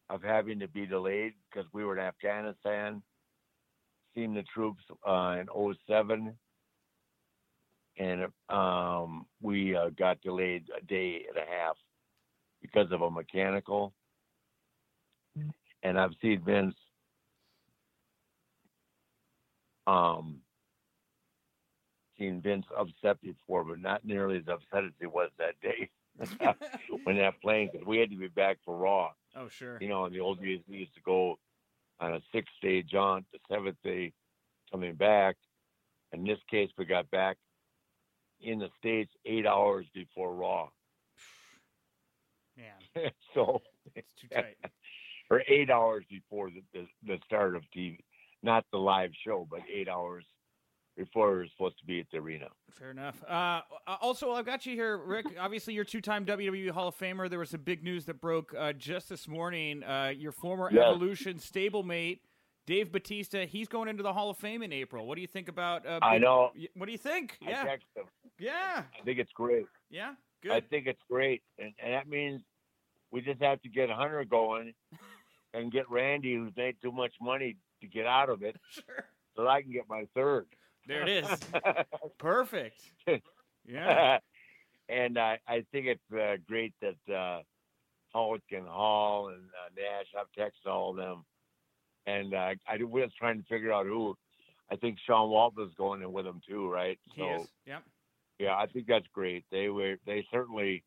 of having to be delayed because we were in Afghanistan, seeing the troops uh, in 07, and um, we uh, got delayed a day and a half because of a mechanical. And I've seen Vince um, seen Vince upset before, but not nearly as upset as he was that day when that plane, because we had to be back for Raw. oh sure. You know, in the old days, we used to go on a six day jaunt, the seventh day coming back. In this case, we got back in the States eight hours before Raw. Yeah. so, it's too tight. Or eight hours before the, the, the start of TV, not the live show, but eight hours before we were supposed to be at the arena. Fair enough. Uh, also, I've got you here, Ric. Obviously, you're two-time WWE Hall of Famer. There was some big news that broke uh, just this morning. Uh, your former Yes. Evolution stablemate, Dave Batista, he's going into the Hall of Fame in April. What do you think about? Uh, I know. What do you think? I Yeah, yeah, I think it's great. yeah. Good. I think it's great, and, and that means we just have to get Hunter going and get Randy, who's made too much money to get out of it, Sure. so I can get my third. There it is. Perfect. Yeah. and I, I think it's uh, great that uh, Hulk and Hall and uh, Nash. I've texted all of them, and uh, I was trying to figure out who. I think Sean Waltman's going in with them too, right? He is. Yep. Yeah, I think that's great. They were they certainly,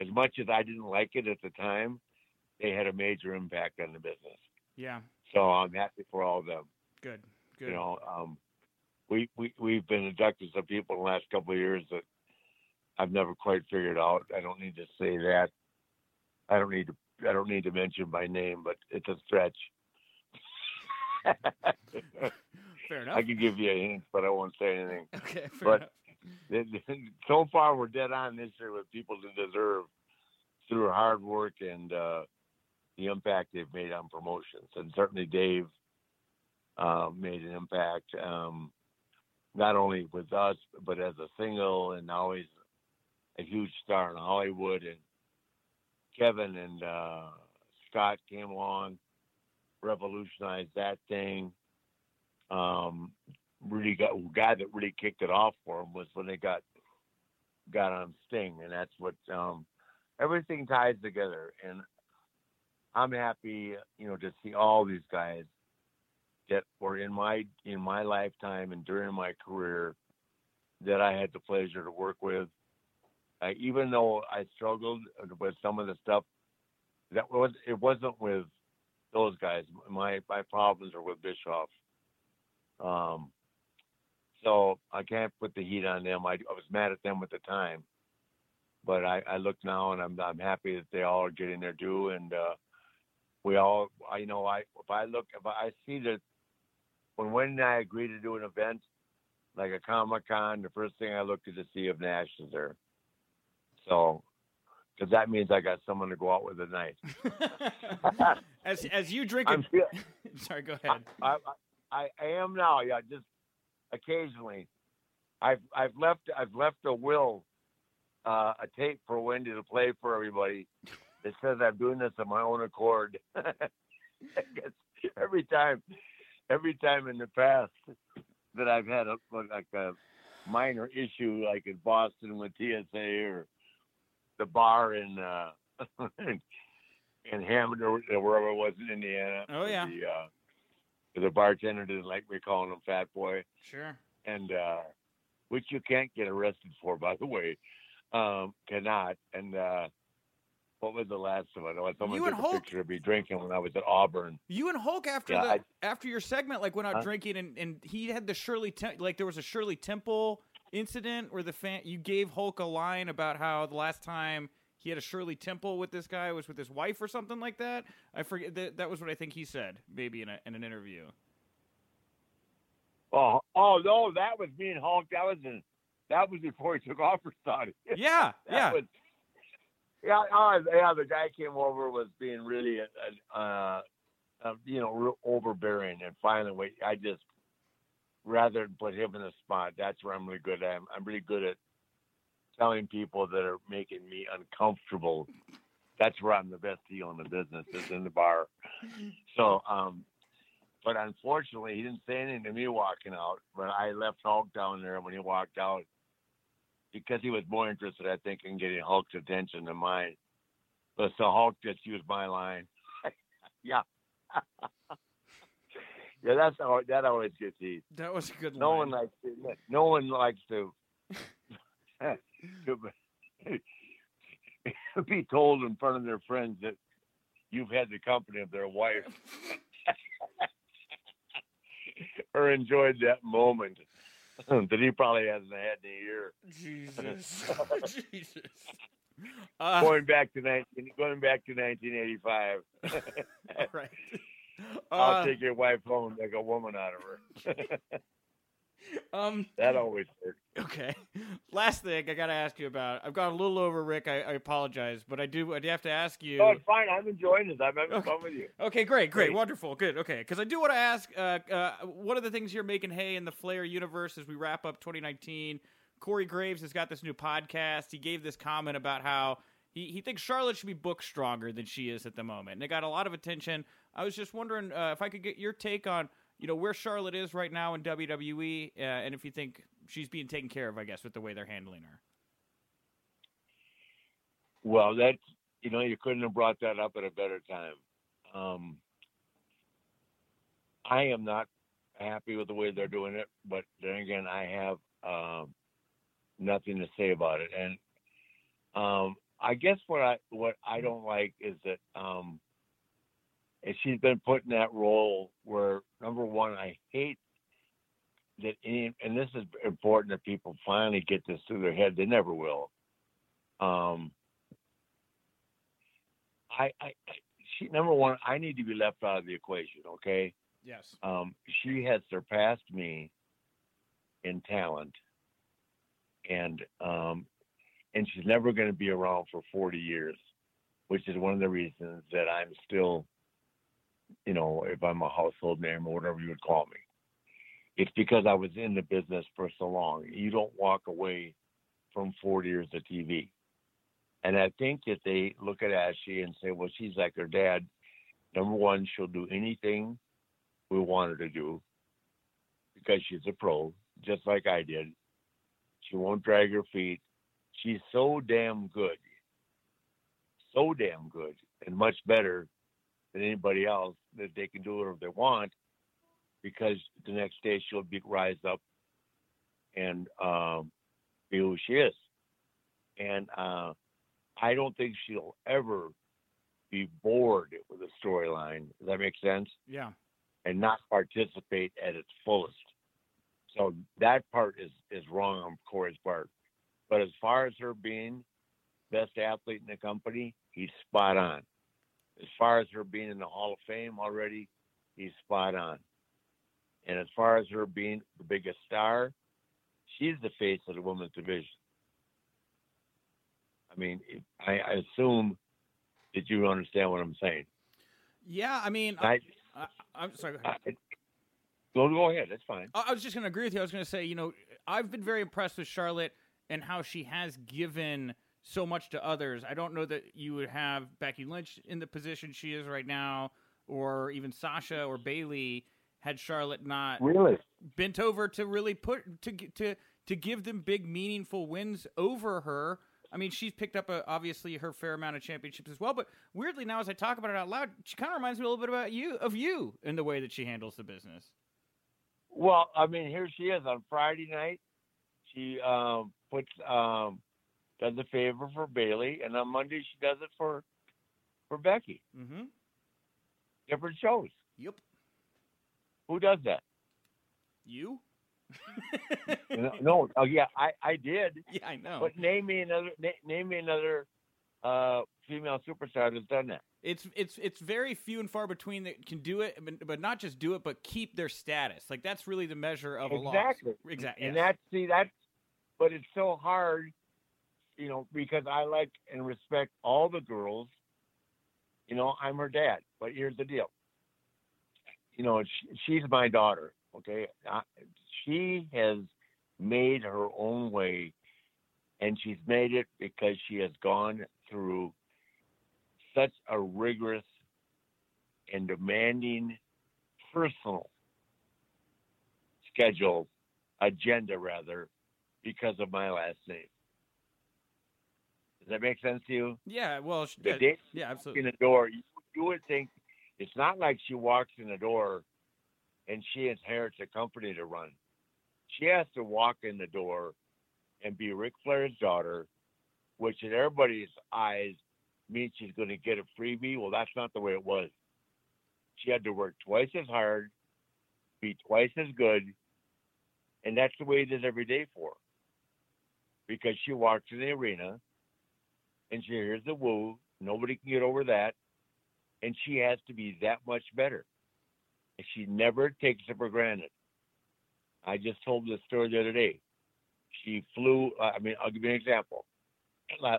as much as I didn't like it at the time, they had a major impact on the business. Yeah. So I'm happy for all of them. Good. Good. You know, um, we we we've been inducted some people in the last couple of years that I've never quite figured out. I don't need to say that. I don't need to. I don't need to mention my name, but it's a stretch. Fair enough. I can give you a hint, but I won't say anything. Okay, but enough. th- th- so far we're dead on this year with people to deserve through hard work and uh, the impact they've made on promotions. And certainly Dave uh, made an impact, um, not only with us, but as a single, and he's a huge star in Hollywood. And Kevin and uh, Scott came along, revolutionized that thing. Um, really got guy that really kicked it off for him was when they got got on Sting, and that's what um, everything ties together. And I'm happy, you know, to see all these guys that were in my in my lifetime and during my career that I had the pleasure to work with. Uh, even though I struggled with some of the stuff, that was it wasn't with those guys. My my problems are with Bischoff. Um, so I can't put the heat on them. I, I was mad at them at the time, but I, I look now and I'm I'm happy that they all are getting their due, and uh, we all I you know I if I look if I see that when Wendy and I agree to do an event like a Comic Con, the first thing I look is to see if Nash is there. So, because that means I got someone to go out with tonight. as as you drink I'm it. feel- Sorry, go ahead. I, I I am now. Yeah, just occasionally. I've I've left I've left a will, uh, a tape for Wendy to play for everybody. It says I'm doing this on my own accord. Every time, every time in the past that I've had a like a minor issue, like in Boston with TSA or the bar in uh, in Hammond or wherever it was in Indiana. Oh, yeah. The, uh, the bartender didn't like me calling him Fat Boy, Sure. and uh, which you can't get arrested for, by the way, um, cannot. And uh, what was the last it? Oh, someone You took and a Hulk- picture of me drinking when I was at Auburn. You and Hulk after Yeah, the I- after your segment like went out Huh? drinking and, and he had the Shirley Tem- like there was a Shirley Temple incident where the fan you gave Hulk a line about how the last time he had a Shirley Temple with this guy was with his wife or something like that. I forget that that was what I think he said maybe in a in an interview. Oh, oh no, that was me and Hulk. That was in, that was before he took off for Saudi. Yeah, That yeah. was- yeah, uh, yeah. The guy came over was being really, uh, uh, you know, overbearing, and finally, I just rather than put him in a spot. That's where I'm really good at. I'm, I'm really good at telling people that are making me uncomfortable. That's where I'm the best deal in the business is in the bar. So, um, but unfortunately, he didn't say anything to me walking out. But I left Hulk down there when he walked out because he was more interested, I think, in getting Hulk's attention than mine. But so Hulk just used my line. yeah. yeah, that's how that always gets heat. That was a good No line. one likes to, no one likes to, to be told in front of their friends that you've had the company of their wife or enjoyed that moment that he probably hasn't had in a year. Jesus. Jesus. Uh, going back to 19, going back to 1985. all right. I'll Uh, take your wife home, make a woman out of her. um that always works. Okay. Last thing I got to ask you about. I've gone a little over, Ric. I, I apologize, but I do. I do have to ask you. No, it's fine. I'm enjoying this. I'm having Okay. fun with you. Okay, great, great, Great. wonderful, good. Okay, because I do want to ask. Uh, uh, one of the things you're making hay in the Flair universe as we wrap up 2019. Corey Graves has got this new podcast. He gave this comment about how he, he thinks Charlotte should be booked stronger than she is at the moment, and it got a lot of attention. I was just wondering uh, if I could get your take on you know where Charlotte is right now in WWE, uh, and if you think she's being taken care of, I guess, with the way they're handling her. Well, that's you know you couldn't have brought that up at a better time. Um, I am not happy with the way they're doing it, but then again, I have um, nothing to say about it. And um, I guess what I what I don't like is that is she's been put in that role where number one, I hate that any, and this is important that people finally get this through their head. They never will. um, I, I, she number one, I need to be left out of the equation. Okay, Yes. um, she has surpassed me in talent, and um, and she's never going to be around for 40 years, which is one of the reasons that I'm still, you know, if I'm a household name or whatever you would call me, it's because I was in the business for so long. You don't walk away from 40 years of TV. And I think that they look at Ashley and say, well, she's like her dad. Number one, she'll do anything we want her to do because she's a pro, just like I did. She won't drag her feet. She's so damn good, so damn good, and much better than anybody else that they can do whatever they want because the next day she'll be rise up and um, be who she is. And uh, I don't think she'll ever be bored with a storyline. Does that make sense? Yeah. and not participate at its fullest. So that part is is wrong on Corey's part. But as far as her being best athlete in the company, he's spot on. As far as her being in the Hall of Fame already, he's spot on. And as far as her being the biggest star, she's the face of the women's division. I mean, I, I assume that you understand what I'm saying. Yeah. I mean, I, I, I'm sorry. Go ahead. I, go, go ahead. That's fine. I I was just going to agree with you. I was going to say, you know, I've been very impressed with Charlotte and how she has given so much to others. I don't know that you would have Becky Lynch in the position she is right now, or even Sasha or Bayley had Charlotte not Really? bent over to really put to to to give them big meaningful wins over her. I mean, she's picked up a, obviously her fair amount of championships as well. But weirdly, now as I talk about it out loud, she kind of reminds me a little bit about you of you in the way that she handles the business. Well, I mean, here she is on Friday night. She um, puts um, does a favor for Bayley, and on Monday she does it for for Becky. Mm-hmm. Different shows. Yep. Who does that? You? no, no, oh yeah, I I did. Yeah, I know. But name me another na- name me another uh, female superstar that's done that. It's it's it's very few and far between that can do it, but, but not just do it, but keep their status. Like that's really the measure of a loss. Exactly. Exactly. And yes. that's see that's but it's so hard, you know, because I like and respect all the girls. You know, I'm her dad, but here's the deal. You know, she, she's my daughter. Okay, she has made her own way, and she's made it because she has gone through such a rigorous and demanding personal schedule agenda rather because of my last name. Does that make sense to you? yeah. Well, she, The yeah, day yeah, in the door, you, you would think it's not like she walks in the door and she inherits a company to run. She has to walk in the door and be Ric Flair's daughter, which in everybody's eyes means she's going to get a freebie. Well, that's not the way it was. She had to work twice as hard, be twice as good, and that's the way it is every day for her. Because she walks in the arena and she hears the woo. Nobody can get over that. And she has to be that much better. And she never takes it for granted. I just told this story the other day. She flew, uh, I mean, I'll give you an example.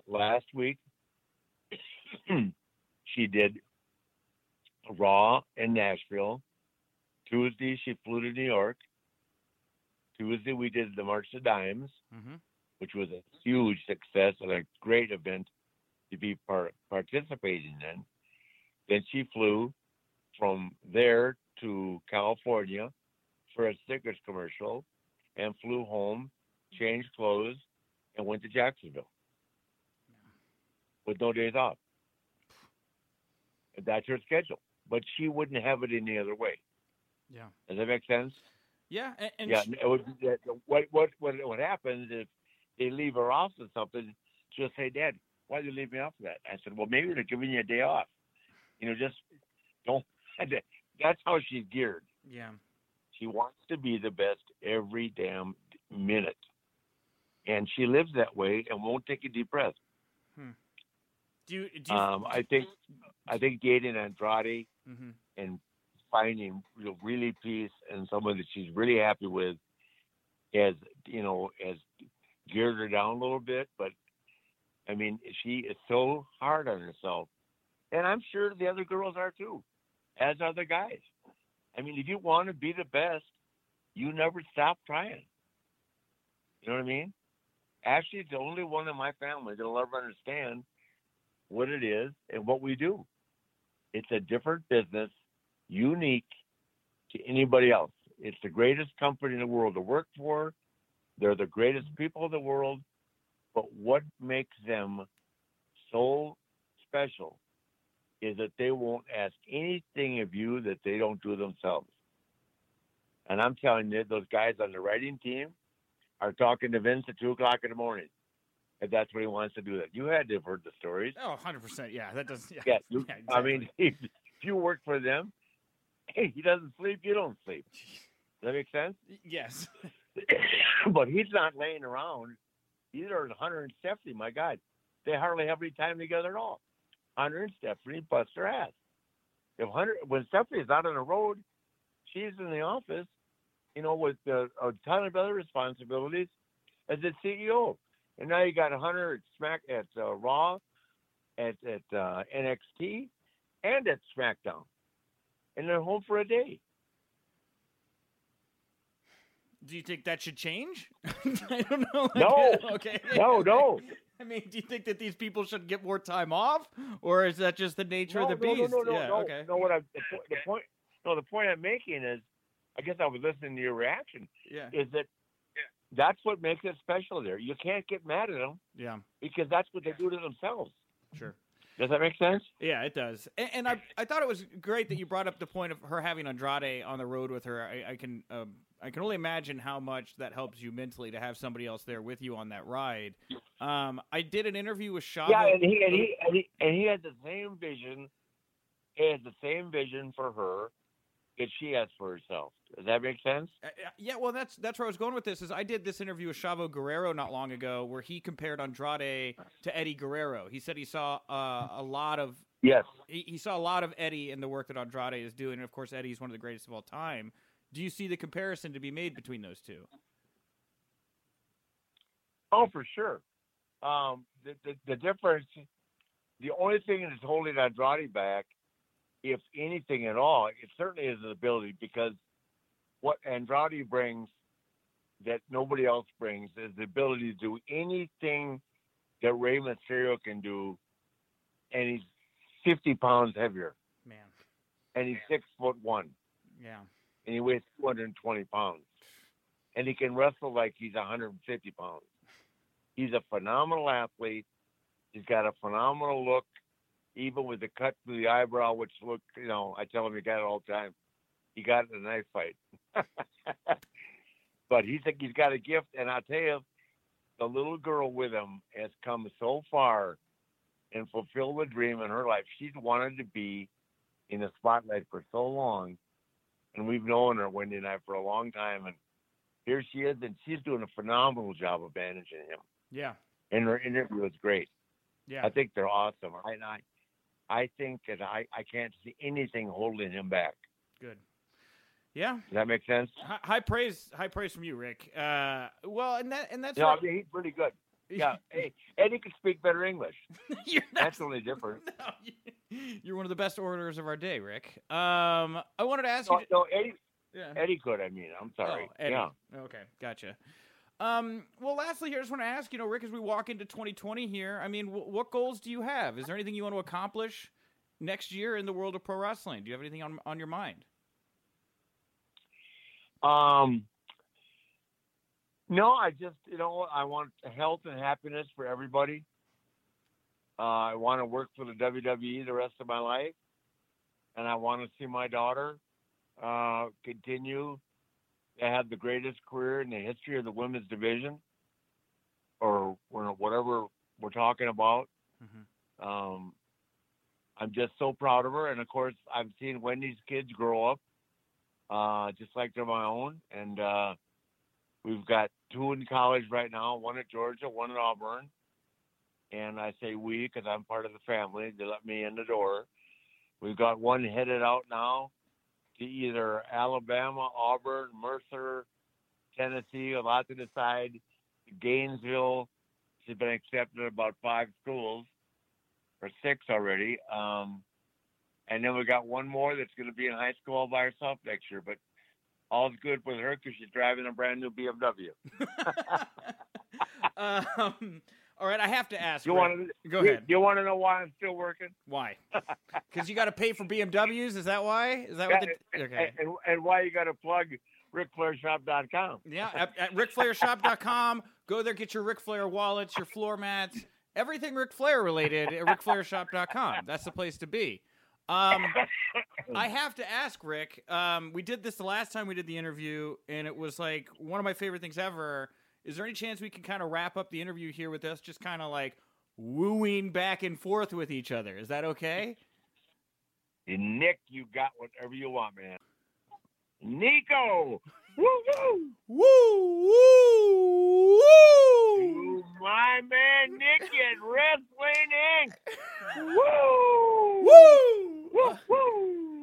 Last week, she did Raw in Nashville. Tuesday, she flew to New York. Tuesday, we did the March of Dimes hmm which was a huge success and a great event to be par- participating in. Then she flew from there to California for a Snickers commercial and flew home, changed clothes, and went to Jacksonville with no days off. That's her schedule. But she wouldn't have it any other way. Yeah. Does that make sense? Yeah. And, and yeah, sh- it would, what what what what happens if they leave her off of something? She'll say, "Dad, why did you leave me off of that?" I said, "Well, maybe they're giving you a day off. You know, just don't." That's how she's geared. yeah. She wants to be the best every damn minute, and she lives that way and won't take a deep breath. Do you? Do you Um, I think I think dating Andrade Mhm. and finding really peace and someone that she's really happy with has you know has geared her down a little bit. But I mean, she is so hard on herself, and I'm sure the other girls are too, as are the guys. I mean, if you want to be the best, you never stop trying. You know what I mean? Ashley's the only one in my family that'll ever understand what it is and what we do. It's a different business, unique to anybody else. It's the greatest company in the world to work for. They're the greatest people in the world. But what makes them so special is that they won't ask anything of you that they don't do themselves. And I'm telling you, those guys on the writing team are talking to Vince at two o'clock in the morning. If that's what he wants to do that. You had to have heard the stories. Oh, 100 percent. Yeah, that does. Yeah. Yeah, you, Yeah, I mean, if, if you work for them, hey, he doesn't sleep, you don't sleep. Does that make sense? Yes. but he's not laying around. Either at Hunter and Stephanie, my God, they hardly have any time together at all. Hunter and Stephanie bust her ass. If Hunter, when Stephanie's out on the road, she's in the office, you know, with a ton of other responsibilities as a CEO. And now you got Hunter at Smack at uh, Raw, at at uh, NXT, and at SmackDown, and they're home for a day. Do you think that should change? I don't know. Like, No. okay. No, no. I mean, do you think that these people should get more time off, or is that just the nature no, of the no, beast? No, no, no, yeah. no. Okay. No, what I the, the point? No, the point I'm making is, I guess I was listening to your reaction. Yeah. Is that that's what makes it special there. You can't get mad at them Yeah. because that's what they do to themselves. Sure. Does that make sense? Yeah, it does. And, and I, I thought it was great that you brought up the point of her having Andrade on the road with her. I, I can, um, I can only imagine how much that helps you mentally to have somebody else there with you on that ride. Um, I did an interview with Chavo. Yeah, and he and he and he, and he had the same vision. He had the same vision for her that she has for herself. Does that make sense? Uh, uh, yeah, well, that's that's where I was going with this. Is I did this interview with Chavo Guerrero not long ago, where he compared Andrade to Eddie Guerrero. He said he saw uh, a lot of Yes. he, he saw a lot of Eddie in the work that Andrade is doing, and of course, Eddie is one of the greatest of all time. Do you see the comparison to be made between those two? Oh, for sure. Um, the, the the difference, the only thing that's holding Andrade back, if anything at all, it certainly is his ability because what Andrade brings that nobody else brings is the ability to do anything that Rey Mysterio can do, and he's 50 pounds heavier, Man, and he's six foot one, yeah, and he weighs 220 pounds, and he can wrestle like he's 150 pounds. He's a phenomenal athlete. He's got a phenomenal look, even with the cut through the eyebrow, which looked, you know, I tell him he got it all the time. He got it in a knife fight. but he's a, he's got a gift, and I tell you, the little girl with him has come so far and fulfilled the dream in her life. She's wanted to be in the spotlight for so long, and we've known her Wendy and I for a long time, and here she is, and she's doing a phenomenal job of managing him. yeah, And her interview was great. yeah. I think they're awesome. I I, I think that I, I can't see anything holding him back. Good. Yeah, Does that make sense? high, high praise, high praise from you, Ric. Uh, well, and that and that's No, I mean, he's pretty good. Yeah. hey, Eddie can speak better English. You're not That's the only difference. No, you- you're one of the best orators of our day, Ric. Um, I wanted to ask No, you. no, Eddie, yeah. Eddie could. I mean, I'm sorry. Oh, Eddie. yeah. Okay, gotcha. Um, well, lastly, here, I just want to ask, you know, Ric, as we walk into 2020 here, I mean, w- what goals do you have? Is there anything you want to accomplish next year in the world of pro wrestling? Do you have anything on on your mind? Um, no, I just, you know, I want health and happiness for everybody. Uh, I want to work for the WWE the rest of my life, and I want to see my daughter uh, continue to have the greatest career in the history of the women's division, or whatever we're talking about. Mhm. Um, I'm just so proud of her, and of course, I've seen Wendy's kids grow up uh, just like they're my own. And uh, we've got two in college right now, one at Georgia, one at Auburn. and I say we because I'm part of the family. They let me in the door. We've got one headed out now to either Alabama, Auburn, Mercer, Tennessee, a lot to decide. Gainesville, she's been accepted at about five schools or six already. Um, and then we got one more that's going to be in high school all by herself next year. But all's good with her because she's driving a brand new BMW. um, all right, I have to ask. You want to Go ahead. You, want to know why I'm still working? Why? Because you got to pay for BMWs. Is that why? Is that what? The, okay. And, and why you got to plug RicFlairShop.com? Yeah, at, at RicFlairShop.com. Go there, get your Ric Flair wallets, your floor mats, everything Ric Flair related at RicFlairShop.com. That's the place to be. Um, I have to ask Ric. Um, we did this the last time we did the interview, and it was like one of my favorite things ever. Is there any chance we can kind of wrap up the interview here with us, just kind of like wooing back and forth with each other? Is that okay? And Nick, you got whatever you want, man. Nico, woo woo, Woo woo woo! my man Nick at Wrestling Inc. Woo, Woo! woo, woo.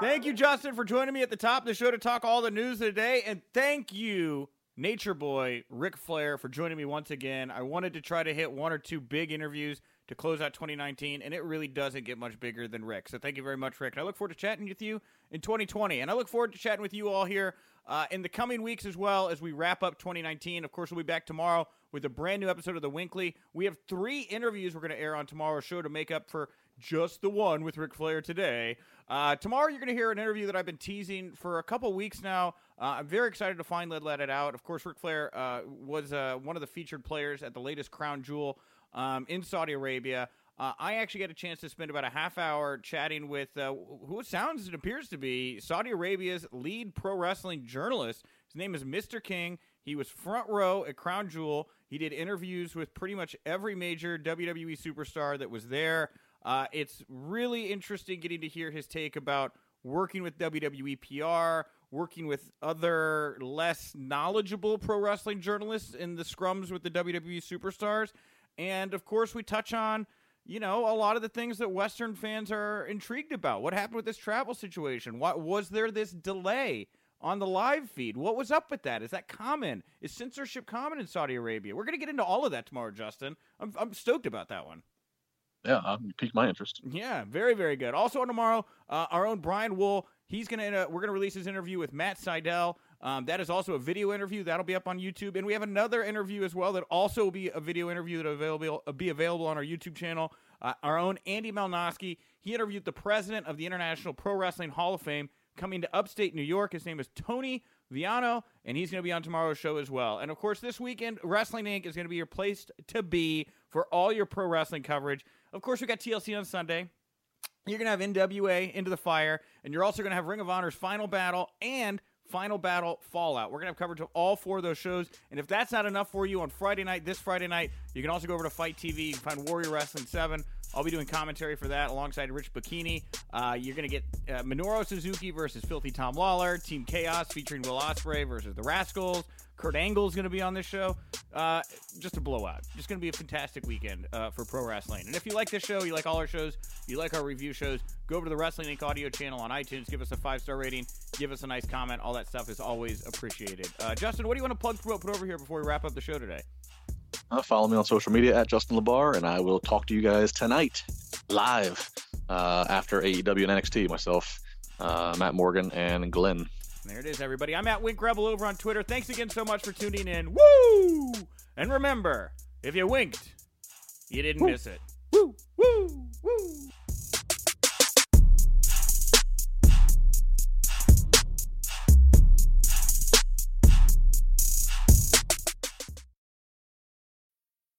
Thank you, Justin, for joining me at the top of the show to talk all the news of the day. And thank you, Nature Boy, Ric Flair, for joining me once again. I wanted to try to hit one or two big interviews to close out 2019, and it really doesn't get much bigger than Ric. So thank you very much, Ric. And I look forward to chatting with you in 2020. And I look forward to chatting with you all here uh, in the coming weeks as well as we wrap up 2019. Of course, we'll be back tomorrow with a brand new episode of The WINCLY. We have three interviews we're going to air on tomorrow's show to make up for just the one with Ric Flair today. Uh, tomorrow, you're going to hear an interview that I've been teasing for a couple weeks now. Uh, I'm very excited to finally let it out. Of course, Ric Flair uh, was uh, one of the featured players at the latest Crown Jewel um, in Saudi Arabia. Uh, I actually got a chance to spend about a half hour chatting with uh, who sounds and appears to be Saudi Arabia's lead pro wrestling journalist. His name is Mr. King. He was front row at Crown Jewel. He did interviews with pretty much every major WWE superstar that was there. Uh, it's really interesting getting to hear his take about working with WWE PR, working with other less knowledgeable pro wrestling journalists in the scrums with the WWE superstars. And of course, we touch on, you know, a lot of the things that Western fans are intrigued about. What happened with this travel situation? What was there this delay on the live feed? What was up with that? Is that common? Is censorship common in Saudi Arabia? We're going to get into all of that tomorrow, Justin. I'm, I'm stoked about that one. Yeah, you piqued my interest. Yeah, very, very good. Also on tomorrow, uh, our own Brian Wool. He's gonna. Uh, we're gonna release his interview with Matt Seidel. Um, that is also a video interview that'll be up on YouTube, and we have another interview as well that also will be a video interview that available uh, be available on our YouTube channel. Uh, our own Andy Malnoski. He interviewed the president of the International Pro Wrestling Hall of Fame coming to upstate New York. His name is Tony Vellano, and he's going to be on tomorrow's show as well. And of course, this weekend, Wrestling Inc. is going to be your place to be for all your pro wrestling coverage. Of course, we got TLC on Sunday. You're going to have NWA Into the Fire, and you're also going to have Ring of Honor's Final Battle and Final Battle Fallout. We're going to have coverage of all four of those shows. And if that's not enough for you on Friday night, this Friday night, you can also go over to FITE TV. You can find Warrior Wrestling 7. I'll be doing commentary for that alongside Rich Bocchini. Uh, you're going to get uh, Minoru Suzuki versus Filthy Tom Lawlor, Team Chaos featuring Will Ospreay versus the Rascalz. Kurt Angle is going to be on this show. Uh, just a blowout. Just going to be a fantastic weekend uh, for pro wrestling. And if you like this show, you like all our shows, you like our review shows, go over to the Wrestling Inc. audio channel on iTunes, give us a five star rating, give us a nice comment. All that stuff is always appreciated. Uh, Justin, what do you want to plug put over here before we wrap up the show today? Uh, follow me on social media at Justin LaBar, and I will talk to you guys tonight live uh, after AEW and NXT. Myself, uh, Matt Morgan, and Glenn. There it is, everybody. I'm at Wink Rebel over on Twitter. Thanks again so much for tuning in. Woo! And remember, if you winked, you didn't miss it. Woo! Woo! Woo!